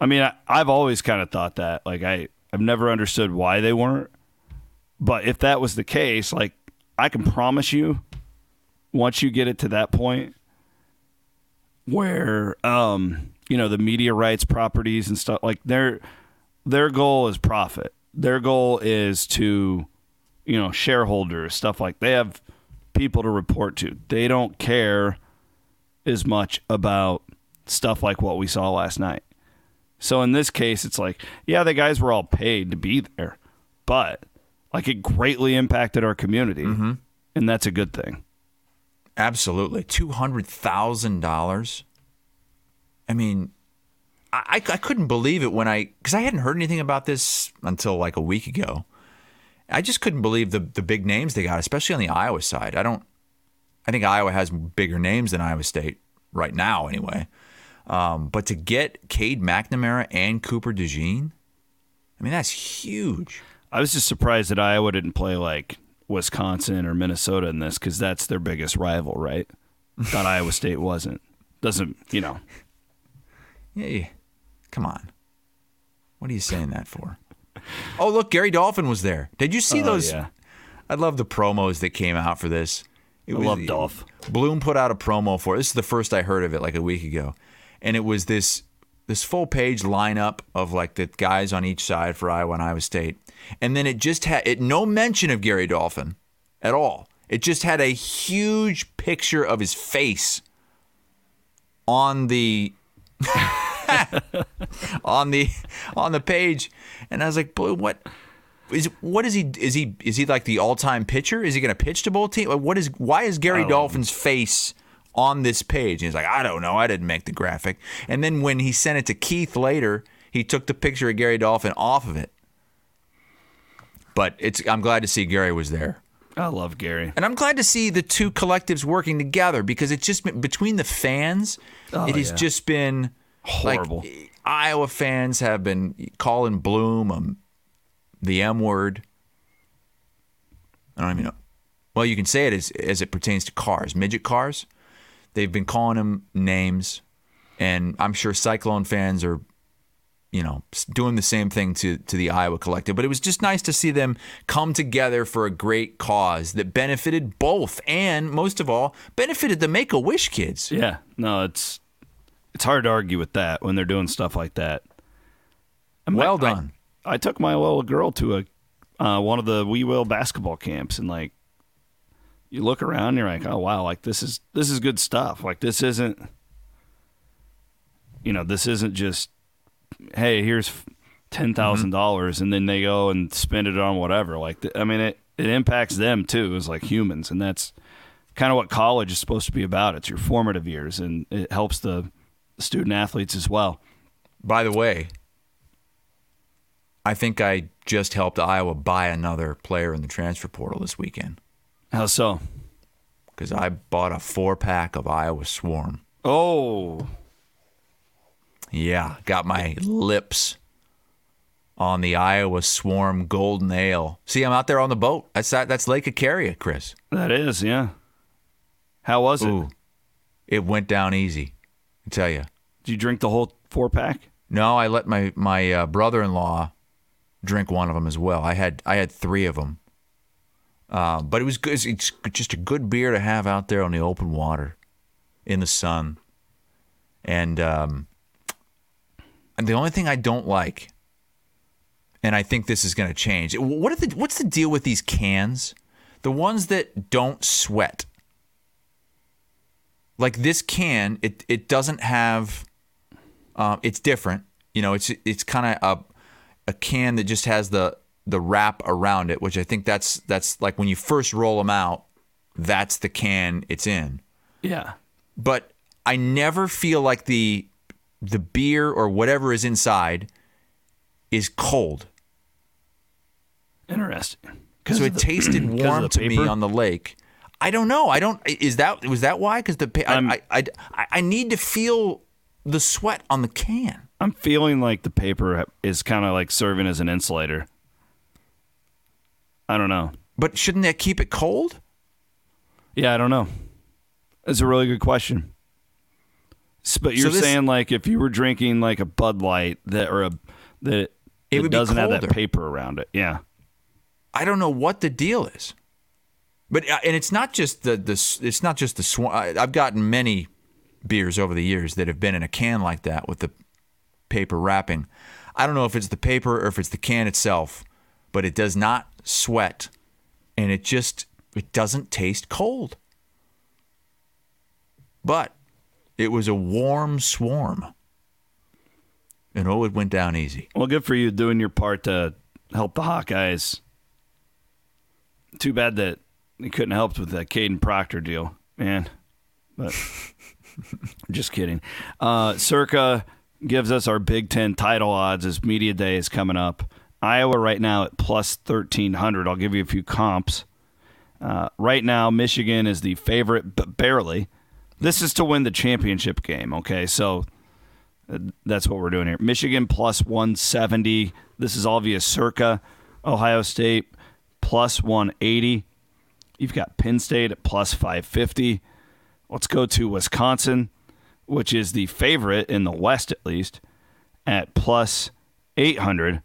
Speaker 4: I mean, I, I've always kind of thought that. Like, I, I've never understood why they weren't. But if that was the case, like, I can promise you, once you get it to that point where, um, you know, the media rights properties and stuff, like, their, their goal is profit. Their goal is to, you know, shareholders, stuff like they have people to report to. They don't care as much about stuff like what we saw last night. So in this case, it's like, yeah, the guys were all paid to be there, but like it greatly impacted our community, mm-hmm. and that's a good thing.
Speaker 5: Absolutely. $200,000. I mean, I, I I couldn't believe it when I, because I hadn't heard anything about this until like a week ago. I just couldn't believe the, the big names they got, especially on the Iowa side. I don't, I think Iowa has bigger names than Iowa State right now, anyway. Um, but to get Cade McNamara and Cooper DeJean, I mean, that's huge.
Speaker 4: I was just surprised that Iowa didn't play like Wisconsin or Minnesota in this because that's their biggest rival, right? Thought Iowa State wasn't. Doesn't you know?
Speaker 5: Yeah. Come on. What are you saying that for? Oh, look, Gary Dolphin was there. Did you see
Speaker 4: Oh,
Speaker 5: those?
Speaker 4: yeah.
Speaker 5: I love the promos that came out for this. It
Speaker 4: I love Dolph.
Speaker 5: Bloom put out a promo for it. This is the first I heard of it, like a week ago, and it was this this full page lineup of like the guys on each side for Iowa and Iowa State, and then it just had it no mention of Gary Dolphin at all. It just had a huge picture of his face on the on the on the page, and I was like, "Boy, what is what is he? Is he is he like the all time pitcher? Is he going to pitch to both teams? What is why is Gary oh. Dolphin's face on this page?" And he's like, "I don't know. I didn't make the graphic." And then when he sent it to Keith later, he took the picture of Gary Dolphin off of it. But it's I'm glad to see Gary was there.
Speaker 4: I love Gary.
Speaker 5: And I'm glad to see the two collectives working together because it's just been, between the fans, oh, it has
Speaker 4: Oh, yeah.
Speaker 5: just been
Speaker 4: Horrible.
Speaker 5: Like, Iowa fans have been calling Bloom um, the M word. I don't even know. Well, you can say it as, as it pertains to cars, midget cars. They've been calling him names, and I'm sure Cyclone fans are you know, doing the same thing to to the Iowa collective. But it was just nice to see them come together for a great cause that benefited both, and most of all, benefited the Make a Wish kids.
Speaker 4: Yeah, no, it's it's hard to argue with that when they're doing stuff like that. I mean,
Speaker 5: Well
Speaker 4: I-
Speaker 5: done.
Speaker 4: I, took my little girl to a uh, one of the We Will basketball camps, and like you look around, and you're like, oh wow, like this is this is good stuff. Like this isn't, you know, this isn't just hey, here's ten dollars, and then they go and spend it on whatever. Like I mean, it it impacts them too as like humans, and that's kind of what college is supposed to be about. It's your formative years, and it helps the student athletes as well.
Speaker 5: By the way, I think I just helped Iowa buy another player in the transfer portal this weekend
Speaker 4: How so?
Speaker 5: because I bought a four pack of Iowa Swarm.
Speaker 4: Oh,
Speaker 5: Yeah, got my lips on the Iowa Swarm Golden Ale. See, I'm out there on the boat. That's that. That's Lake Icaria, Chris.
Speaker 4: That is, yeah. How was it?
Speaker 5: It went down easy. I tell you.
Speaker 4: Did you drink the whole four pack?
Speaker 5: No, I let my my uh, brother-in-law drink one of them as well. I had I had three of them, uh, but it was good. It's just a good beer to have out there on the open water, in the sun, and um, and the only thing I don't like, and I think this is going to change. What are the what's the deal with these cans? The ones that don't sweat. Like this can, it it doesn't have. Um, it's different. You know, it's it's kind of a a can that just has the the wrap around it, which I think that's that's like when you first roll them out, that's the can it's in.
Speaker 4: Yeah.
Speaker 5: But I never feel like the the beer or whatever is inside is cold.
Speaker 4: Interesting.
Speaker 5: So it
Speaker 4: the-
Speaker 5: tasted warm to me on the lake. I don't know. I don't. Is that was that why? Because the I, I, I I need to feel the sweat on the can.
Speaker 4: I'm feeling like the paper is kind of like serving as an insulator. I don't know.
Speaker 5: But shouldn't that keep it cold?
Speaker 4: Yeah, I don't know. It's a really good question. But you're
Speaker 5: this-
Speaker 4: saying like if you were drinking like a Bud Light that or a that
Speaker 5: It be
Speaker 4: doesn't have that paper around it. Yeah.
Speaker 5: I don't know what the deal is. But uh, and it's not just the the it's not just the swan. I've gotten many beers over the years that have been in a can like that with the paper wrapping. I don't know if it's the paper or if it's the can itself, but it does not sweat, and it just it doesn't taste cold. But it was a warm swarm, and oh, it went down easy.
Speaker 4: Well, good for you doing your part to help the Hawkeyes. Too bad that you couldn't help with that Caden Proctor deal, man. But just kidding. Uh, Circa gives us our Big Ten title odds as media day is coming up. Iowa right now at plus thirteen hundred. I'll give you a few comps. Uh, right now, Michigan is the favorite, but barely. This is to win the championship game. Okay, so uh, that's what we're doing here. Michigan plus 170. This is all via Circa. Ohio State plus 180. You've got Penn State at plus 550. Let's go to Wisconsin, which is the favorite in the West at least, at plus 800.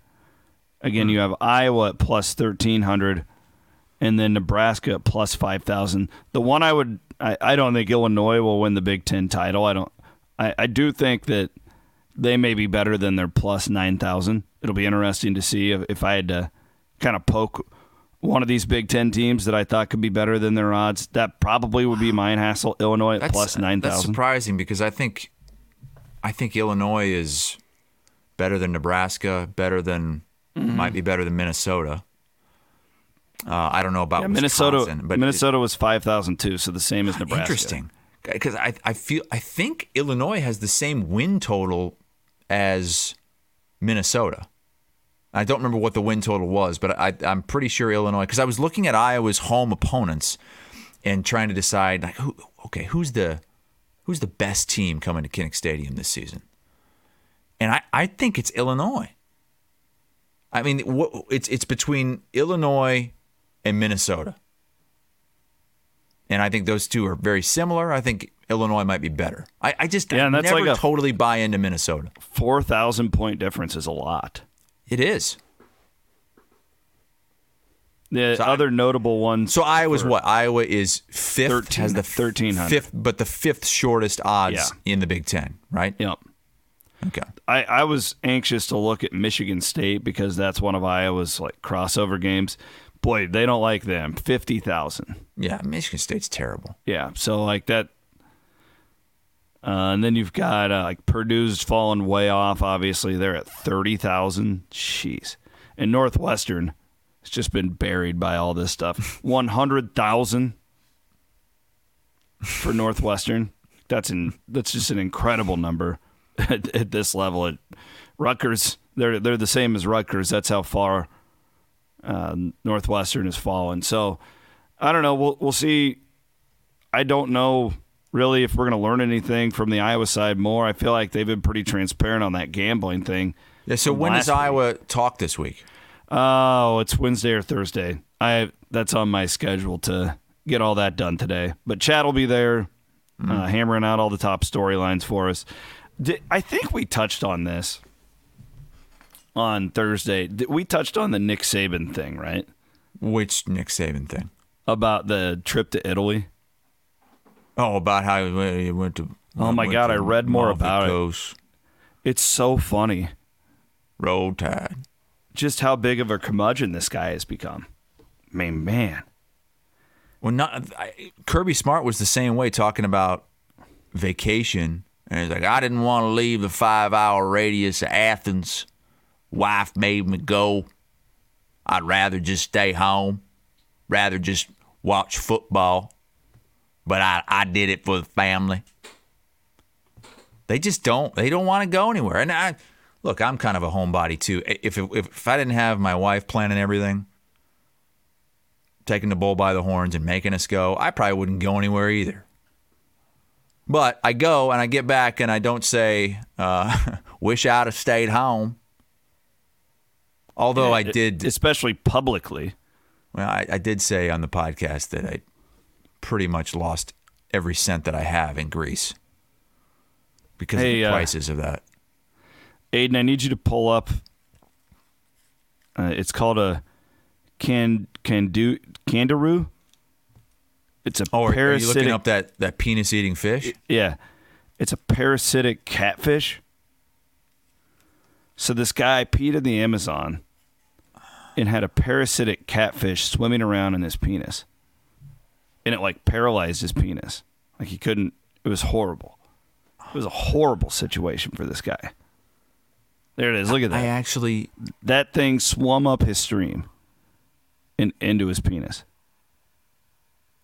Speaker 4: Again, you have Iowa at plus 1300 and then Nebraska at plus 5,000. The one I would, I, I don't think Illinois will win the Big Ten title. I don't, I, I do think that they may be better than their plus 9,000. It'll be interesting to see if, if I had to kind of poke one of these Big Ten teams that I thought could be better than their odds. That probably would be mine, Hassel. Illinois at plus
Speaker 5: That's
Speaker 4: 9,000.
Speaker 5: surprising because I think I think Illinois is better than Nebraska, better than
Speaker 4: Mm-hmm.
Speaker 5: might be better than Minnesota. Uh, I don't know about
Speaker 4: Yeah, Minnesota,
Speaker 5: but
Speaker 4: Minnesota was five thousand two, so the same as Nebraska.
Speaker 5: interesting because I I feel I think Illinois has the same win total as Minnesota. I don't remember what the win total was, but I, I'm pretty sure Illinois because I was looking at Iowa's home opponents and trying to decide like who okay who's the who's the best team coming to Kinnick Stadium this season, and I, I think it's Illinois. I mean, it's it's between Illinois and Minnesota, and I think those two are very similar. I think Illinois might be better. I, I just
Speaker 4: Yeah, and that's
Speaker 5: never
Speaker 4: like a-
Speaker 5: totally buy into Minnesota.
Speaker 4: 4,000 point difference is a lot.
Speaker 5: It is.
Speaker 4: The
Speaker 5: So I-
Speaker 4: other notable ones.
Speaker 5: So Iowa's what? Iowa is fifth,
Speaker 4: 13
Speaker 5: has the
Speaker 4: 1300.
Speaker 5: fifth, but the fifth shortest odds
Speaker 4: Yeah.
Speaker 5: in the Big Ten, right?
Speaker 4: Yep.
Speaker 5: Okay.
Speaker 4: I, I was anxious to look at Michigan State because that's one of Iowa's like crossover games. Boy, they don't like them. Fifty thousand.
Speaker 5: Yeah, Michigan State's terrible.
Speaker 4: Yeah. So like that. Uh, and then you've got uh, like Purdue's fallen way off. Obviously, they're at thirty thousand. Jeez. And Northwestern has just been buried by all this stuff. One hundred thousand for Northwestern. That's an that's just an incredible number at, at this level. At Rutgers, they're they're the same as Rutgers. That's how far uh, Northwestern has fallen. So I don't know. We'll we'll see. I don't know really if we're going to learn anything from the Iowa side more. I feel like they've been pretty transparent on that gambling thing.
Speaker 5: Yeah, so when does
Speaker 4: week.
Speaker 5: Iowa talk this week?
Speaker 4: Oh, it's Wednesday or Thursday. I that's on my schedule to get all that done today. But Chad will be there, uh, hammering out all the top storylines for us. Di- I think we touched on this on Thursday. We touched on the Nick Saban thing, right?
Speaker 5: Which Nick Saban thing?
Speaker 4: About the trip to Italy.
Speaker 5: Oh, about how he went, he went to.
Speaker 4: Oh my God, I read more about it. It's so funny
Speaker 5: Roll Tide.
Speaker 4: just how big of a curmudgeon this guy has become. I mean, man.
Speaker 5: Well, not I, Kirby Smart was the same way talking about vacation, and he's like, I didn't want to leave the five-hour radius of Athens. Wife made me go. I'd rather just stay home, rather just watch football. But I, I did it for the family. They just don't. They don't want to go anywhere. And I, look, I'm kind of a homebody too. If if, if I didn't have my wife planning everything, taking the bull by the horns and making us go, I probably wouldn't go anywhere either. But I go and I get back and I don't say, uh, wish I'd have stayed home. Although I did,
Speaker 4: especially publicly.
Speaker 5: well, I, I did say on the podcast that I pretty much lost every cent that I have in Greece because of
Speaker 4: Hey,
Speaker 5: the
Speaker 4: uh,
Speaker 5: prices of that.
Speaker 4: Aiden, I need you to pull up. Uh, it's called a can can do kangaroo. It's a
Speaker 5: Oh, are, are you
Speaker 4: parasitic.
Speaker 5: looking up that, that penis eating fish?
Speaker 4: yeah, it's a parasitic catfish. So this guy peed in the Amazon and had a parasitic catfish swimming around in his penis, and it like paralyzed his penis. Like he couldn't. It was horrible. It was a horrible situation for this guy. There it is. Look at that.
Speaker 5: I actually,
Speaker 4: that thing swum up his stream and into his penis.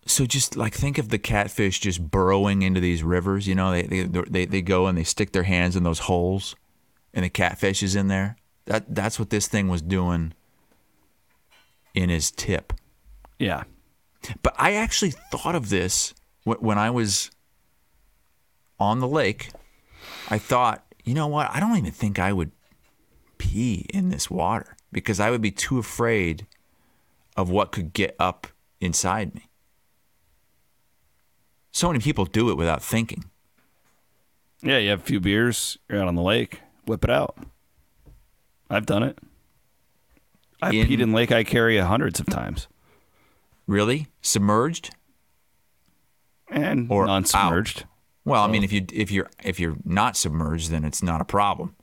Speaker 5: so just like think of the catfish just burrowing into these rivers. You know, they they they, they go and they stick their hands in those holes, and the catfish is in there. That that's what this thing was doing in his tip.
Speaker 4: Yeah.
Speaker 5: But I actually thought of this when I was on the lake. I thought, you know what? I don't even think I would pee in this water because I would be too afraid of what could get up inside me. So many people do it without thinking.
Speaker 4: Yeah, you have a few beers, you're out on the lake, whip it out. I've done it. I've
Speaker 5: In-
Speaker 4: peed in Lake Icaria hundreds of times.
Speaker 5: Really? Submerged?
Speaker 4: And
Speaker 5: Or
Speaker 4: non submerged.
Speaker 5: Well, I mean, if you if you're if you're not submerged, then it's not a problem.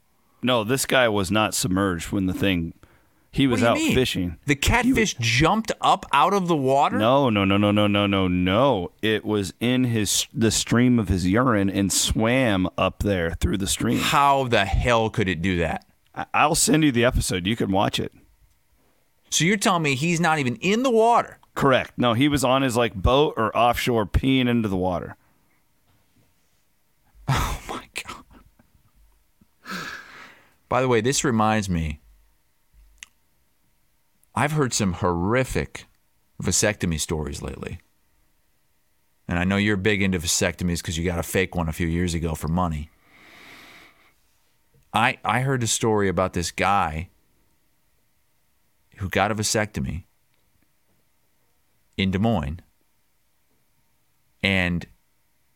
Speaker 4: No, this guy was not submerged when the thing he was out
Speaker 5: mean?
Speaker 4: fishing.
Speaker 5: The catfish jumped up out of the water.
Speaker 4: No, no, no, no, no, no, no, no. It was in his the stream of his urine and swam up there through the stream.
Speaker 5: How the hell could it do that?
Speaker 4: I'll send you the episode. You can watch it.
Speaker 5: So you're telling me he's not even in the water?
Speaker 4: Correct. No, he was on his like boat or offshore peeing into the water.
Speaker 5: Oh my god. By the way, this reminds me. I've heard some horrific vasectomy stories lately. And I know you're big into vasectomies because you got a fake one a few years ago for money. I I heard a story about this guy who got a vasectomy in Des Moines and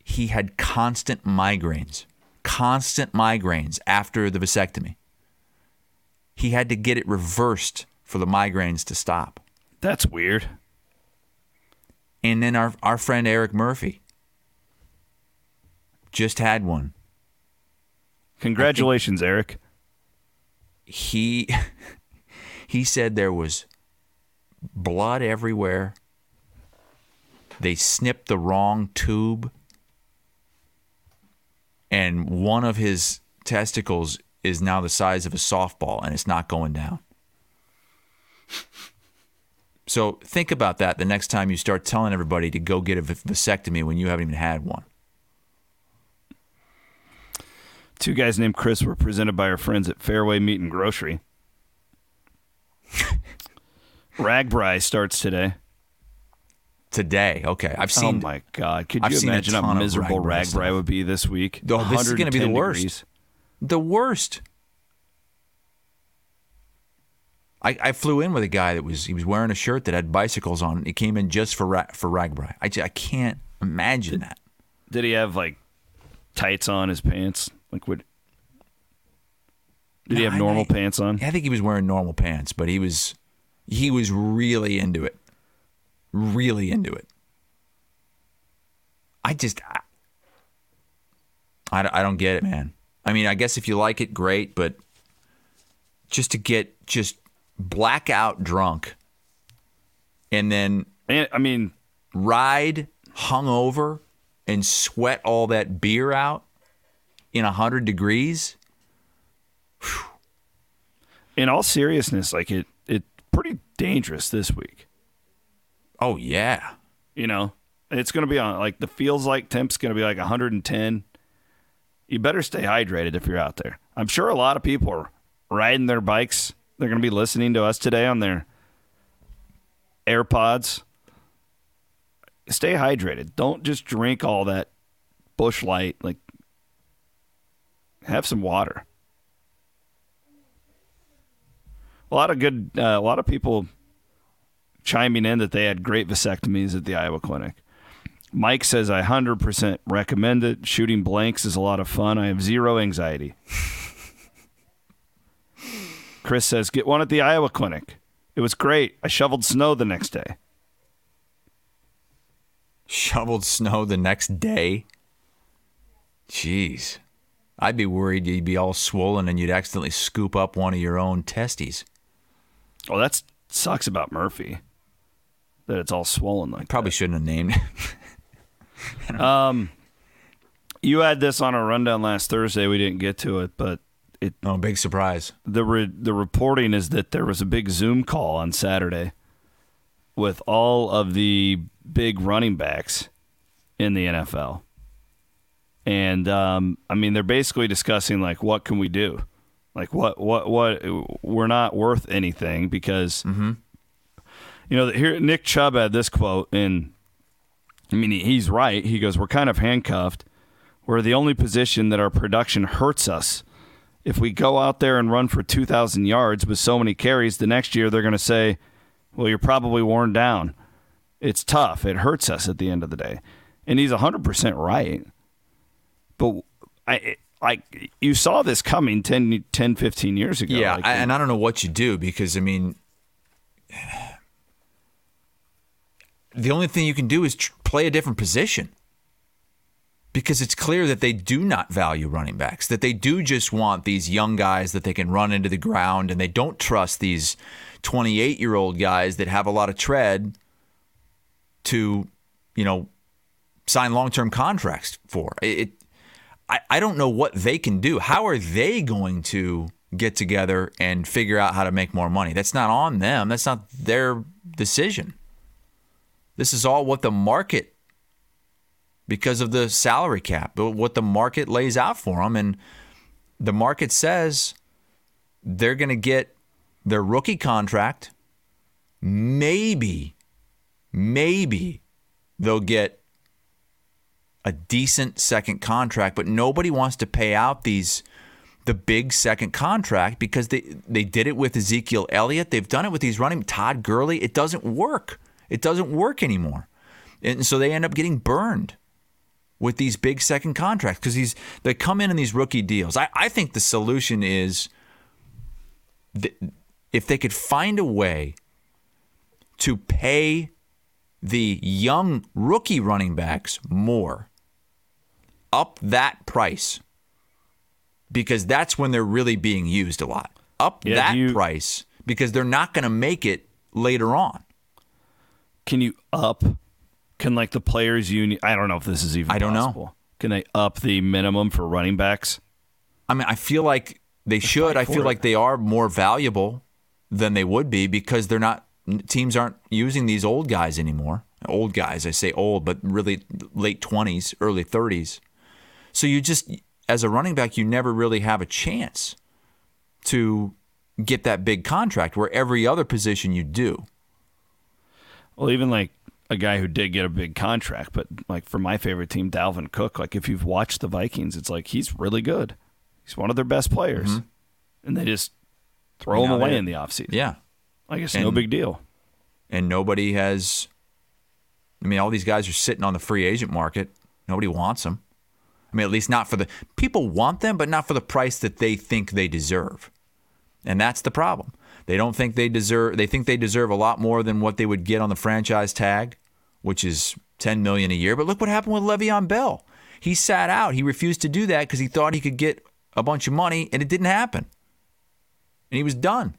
Speaker 5: he had constant migraines, constant migraines after the vasectomy. He had to get it reversed for the migraines to stop.
Speaker 4: That's weird.
Speaker 5: And then our, our friend Eric Murphy just had one.
Speaker 4: Congratulations, Eric.
Speaker 5: He he said there was blood everywhere. They snipped the wrong tube. And one of his testicles is now the size of a softball and it's not going down. So think about that the next time you start telling everybody to go get a vasectomy when you haven't even had one.
Speaker 4: Two guys named Chris were presented by our friends at Fareway Meat and Grocery. RAGBRAI starts today.
Speaker 5: Today, okay. I've oh seen
Speaker 4: oh my God! Could
Speaker 5: I've
Speaker 4: you imagine how miserable RAGBRAI
Speaker 5: stuff.
Speaker 4: would be this week?
Speaker 5: Oh, this is gonna be the worst.
Speaker 4: degrees.
Speaker 5: the worst. I, I flew in with a guy that was he was wearing a shirt that had bicycles on. He came in just for Ra- for RAGBRAI. I, I can't imagine that.
Speaker 4: Did he have like tights on his pants? Like what? Did he have normal
Speaker 5: I-
Speaker 4: pants on?
Speaker 5: I think he was wearing normal pants, but he was he was really into it, really hmm. into it. I just I, I, I don't get it, man. I mean, I guess if you like it, great, but just to get just blackout drunk and then
Speaker 4: And, I mean,
Speaker 5: ride hungover and sweat all that beer out in 100 degrees.
Speaker 4: in all seriousness, like it, it's pretty dangerous this week.
Speaker 5: Oh, yeah.
Speaker 4: You know, it's going to be on like the feels like temp's going to be like 110. You better stay hydrated if you're out there. I'm sure a lot of people are riding their bikes. They're going to be listening to us today on their AirPods. Stay hydrated. Don't just drink all that Busch Light. Like, have some water. A lot of good, uh, a lot of people chiming in that they had great vasectomies at the Iowa clinic. Mike says, I 100% recommend it. Shooting blanks is a lot of fun. I have zero anxiety. Chris says, get one at the Iowa clinic. It was great. I shoveled snow the next day.
Speaker 5: shoveled snow the next day. Jeez. I'd be worried you'd be all swollen and you'd accidentally scoop up one of your own testes.
Speaker 4: Oh, that sucks about Murphy. That it's all swollen like
Speaker 5: Probably
Speaker 4: that.
Speaker 5: shouldn't have named it.
Speaker 4: Um, you had this on a rundown last Thursday. We didn't get to it, but it
Speaker 5: Oh, big surprise.
Speaker 4: the re- the reporting is that there was a big Zoom call on Saturday with all of the big running backs in the NFL, and um, I mean they're basically discussing like what can we do, like what what what we're not worth anything because you know here Nick Chubb had this quote and I mean he's right. He goes we're kind of handcuffed. We're the only position that our production hurts us if we go out there and run for 2,000 yards with so many carries, the next year they're going to say, well, you're probably worn down. It's tough. It hurts us at the end of the day. And he's 100% right. But I, I, you saw this coming 10, 10 15 years ago.
Speaker 5: Yeah,
Speaker 4: Like,
Speaker 5: I, and I don't know what you do because, I mean, the only thing you can do is tr- play a different position because it's clear that they do not value running backs, that they do just want these young guys that they can run into the ground, and they don't trust these 28 year old guys that have a lot of tread to, you know, sign long term contracts for. It, it I, I don't know what they can do. How are they going to get together and figure out how to make more money? That's not on them. That's not their decision. This is all what the market, because of the salary cap, what the market lays out for them. And the market says they're going to get their rookie contract. Maybe, maybe they'll get a decent second contract, but nobody wants to pay out these the big second contract because they they did it with Ezekiel Elliott. They've done it with these running Todd Gurley. It doesn't work. It doesn't work anymore, and so they end up getting burned with these big second contracts because these they come in in these rookie deals. I, I think the solution is th- if they could find a way to pay the young rookie running backs more, up that price, because that's when they're really being used a lot. Up
Speaker 4: Yeah,
Speaker 5: that
Speaker 4: you-
Speaker 5: price because they're not going to make it later on.
Speaker 4: Can you up? Can like the players union? I don't know if this is even
Speaker 5: I don't know.
Speaker 4: Can they up the minimum for running backs?
Speaker 5: I mean, I feel like they should. I feel
Speaker 4: it.
Speaker 5: like they are more valuable than they would be because they're not teams aren't using these old guys anymore. Old guys, I say old, but really late 20s, early 30s. So you just as a running back, you never really have a chance to get that big contract where every other position you do.
Speaker 4: Well, even like a guy who did get a big contract, but like for my favorite team, Dalvin Cook, like if you've watched the Vikings, it's like he's really good. He's one of their best players. Mm-hmm. And they just throw
Speaker 5: You
Speaker 4: him away
Speaker 5: they-
Speaker 4: in the offseason.
Speaker 5: Yeah.
Speaker 4: Like it's no big deal.
Speaker 5: and nobody has. I mean, all these guys are sitting on the free agent market. Nobody wants them. I mean, at least not for the people want them, but not for the price that they think they deserve. And that's the problem. They don't think they deserve. They think they deserve a lot more than what they would get on the franchise tag, which is ten million a year. But look what happened with Le'Veon Bell. He sat out. He refused to do that because he thought he could get a bunch of money, and it didn't happen. And he was done.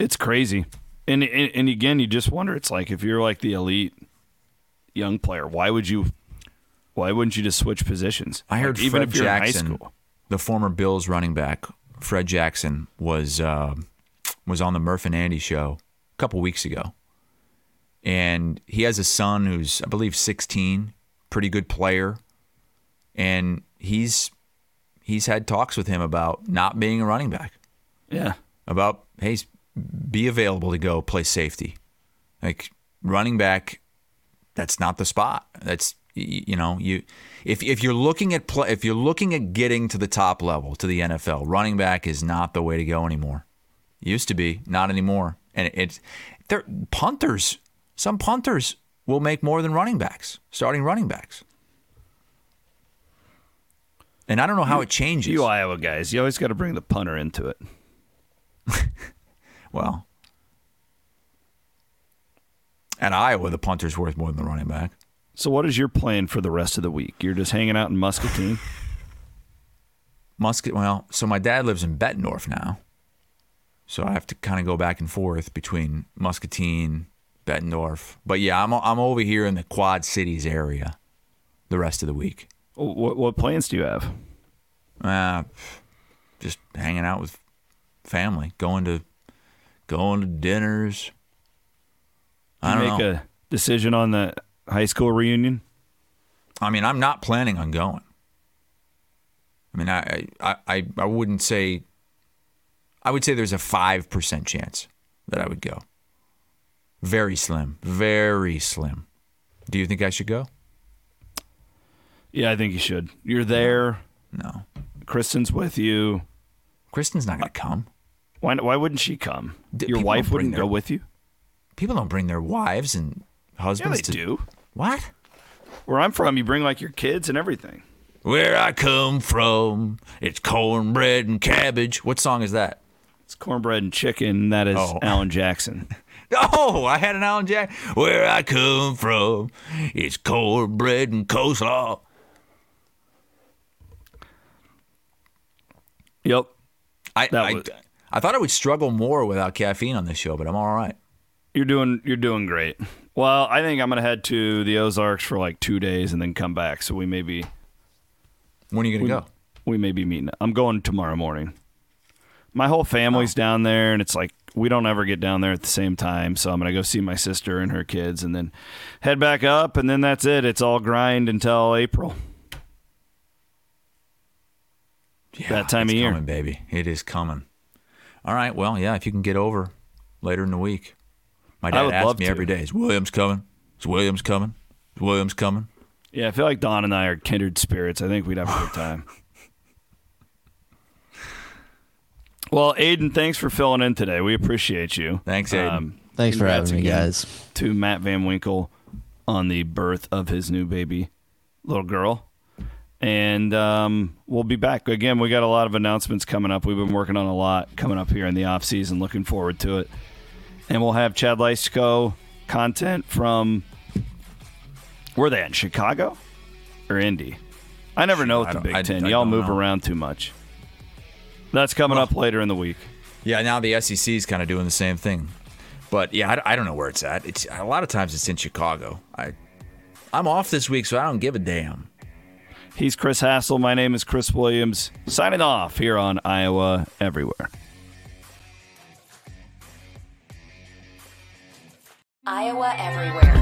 Speaker 4: It's crazy. And, and and again, you just wonder. It's like if you're like the elite young player, why would you? Why wouldn't you just switch positions?
Speaker 5: I heard
Speaker 4: Like, even
Speaker 5: Fred
Speaker 4: if you're
Speaker 5: Jackson,
Speaker 4: in high school.
Speaker 5: the former Bills running back, Fred Jackson was uh, was on the Murph and Andy show a couple weeks ago, and he has a son who's I believe 16, pretty good player, and he's he's had talks with him about not being a running back,
Speaker 4: Yeah,
Speaker 5: about hey, be available to go play safety, like running back. That's not the spot. That's you know you if if you're looking at play if you're looking at getting to the top level to the NFL, running back is not the way to go anymore. Used to be, not anymore. And it's they're punters. Some punters will make more than running backs, starting running backs. And I don't know how it changes.
Speaker 4: you Iowa guys, you always got to bring the punter into it.
Speaker 5: Well, at Iowa, the punter's worth more than the running back.
Speaker 4: So, what is your plan for the rest of the week? You're just hanging out in Muscatine.
Speaker 5: Muscat. Well, so my dad lives in Bettendorf now, so I have to kind of go back and forth between Muscatine, Bettendorf. But yeah, I'm I'm over here in the Quad Cities area the rest of the week.
Speaker 4: what, what plans do you have?
Speaker 5: Uh, just hanging out with family, going to going to dinners. I
Speaker 4: You make
Speaker 5: know.
Speaker 4: a decision on the high school reunion.
Speaker 5: I mean, I'm not planning on going. I mean, I I, I, I wouldn't say. I would say there's a five percent chance that I would go. Very slim, very slim. Do you think I should go?
Speaker 4: Yeah, I think you should. You're there.
Speaker 5: No,
Speaker 4: Kristen's with you.
Speaker 5: Kristen's not going to come.
Speaker 4: Why? Why wouldn't she come? Your
Speaker 5: people
Speaker 4: wife wouldn't
Speaker 5: their-
Speaker 4: go with you.
Speaker 5: People don't bring their wives and
Speaker 4: Yeah,
Speaker 5: husbands
Speaker 4: they
Speaker 5: to
Speaker 4: do.
Speaker 5: What?
Speaker 4: Where I'm from, you bring like your kids and everything.
Speaker 5: Where I come from, it's cornbread and cabbage. What song is that?
Speaker 4: It's cornbread and chicken. That is
Speaker 5: Oh.
Speaker 4: Alan Jackson.
Speaker 5: Oh, I had an Alan Jack. Where I come from, it's cornbread and coleslaw.
Speaker 4: Yep.
Speaker 5: I, I,
Speaker 4: was-
Speaker 5: I thought I would struggle more without caffeine on this show, but I'm all right.
Speaker 4: You're doing you're doing great. Well, I think I'm gonna head to the Ozarks for like two days and then come back. So we may be
Speaker 5: When are you going to go?
Speaker 4: we may be meeting. I'm going tomorrow morning. My whole family's
Speaker 5: Oh.
Speaker 4: down there, and it's like we don't ever get down there at the same time. So I'm gonna go see my sister and her kids, and then head back up, and then that's it. It's all grind until April.
Speaker 5: Yeah,
Speaker 4: that time of year.
Speaker 5: coming, baby. It is coming. All right. Well, yeah. If you can get over later in the week, my dad
Speaker 4: would
Speaker 5: asks
Speaker 4: love
Speaker 5: me
Speaker 4: to.
Speaker 5: every day: "Is Williams coming? Is Williams coming? Is Williams coming?"
Speaker 4: Yeah, I feel like Don and I are kindred spirits. I think we'd have a good time. well, Aiden, thanks for filling in today. We appreciate you. Um,
Speaker 5: Thanks, Aiden.
Speaker 6: Thanks for having me, guys.
Speaker 4: To Matt Van Winkle on the birth of his new baby, little girl. And um, we'll be back. Again, we got a lot of announcements coming up. We've been working on a lot coming up here in the off season. Looking forward to it. And we'll have Chad Leistikow content from where they at? Chicago or Indy? I never know with
Speaker 5: I
Speaker 4: the Big
Speaker 5: I-
Speaker 4: Ten.
Speaker 5: I
Speaker 4: Y'all move
Speaker 5: know.
Speaker 4: around too much. That's coming up later in the week.
Speaker 5: Yeah, now the SEC is kind of doing the same thing. But yeah, I, I don't know where it's at. It's a lot of times it's in Chicago. I I'm off this week, so I don't give a damn.
Speaker 4: He's Chris Hassel. My name is Chris Williams. Signing off here on Iowa Everywhere.
Speaker 1: Iowa Everywhere.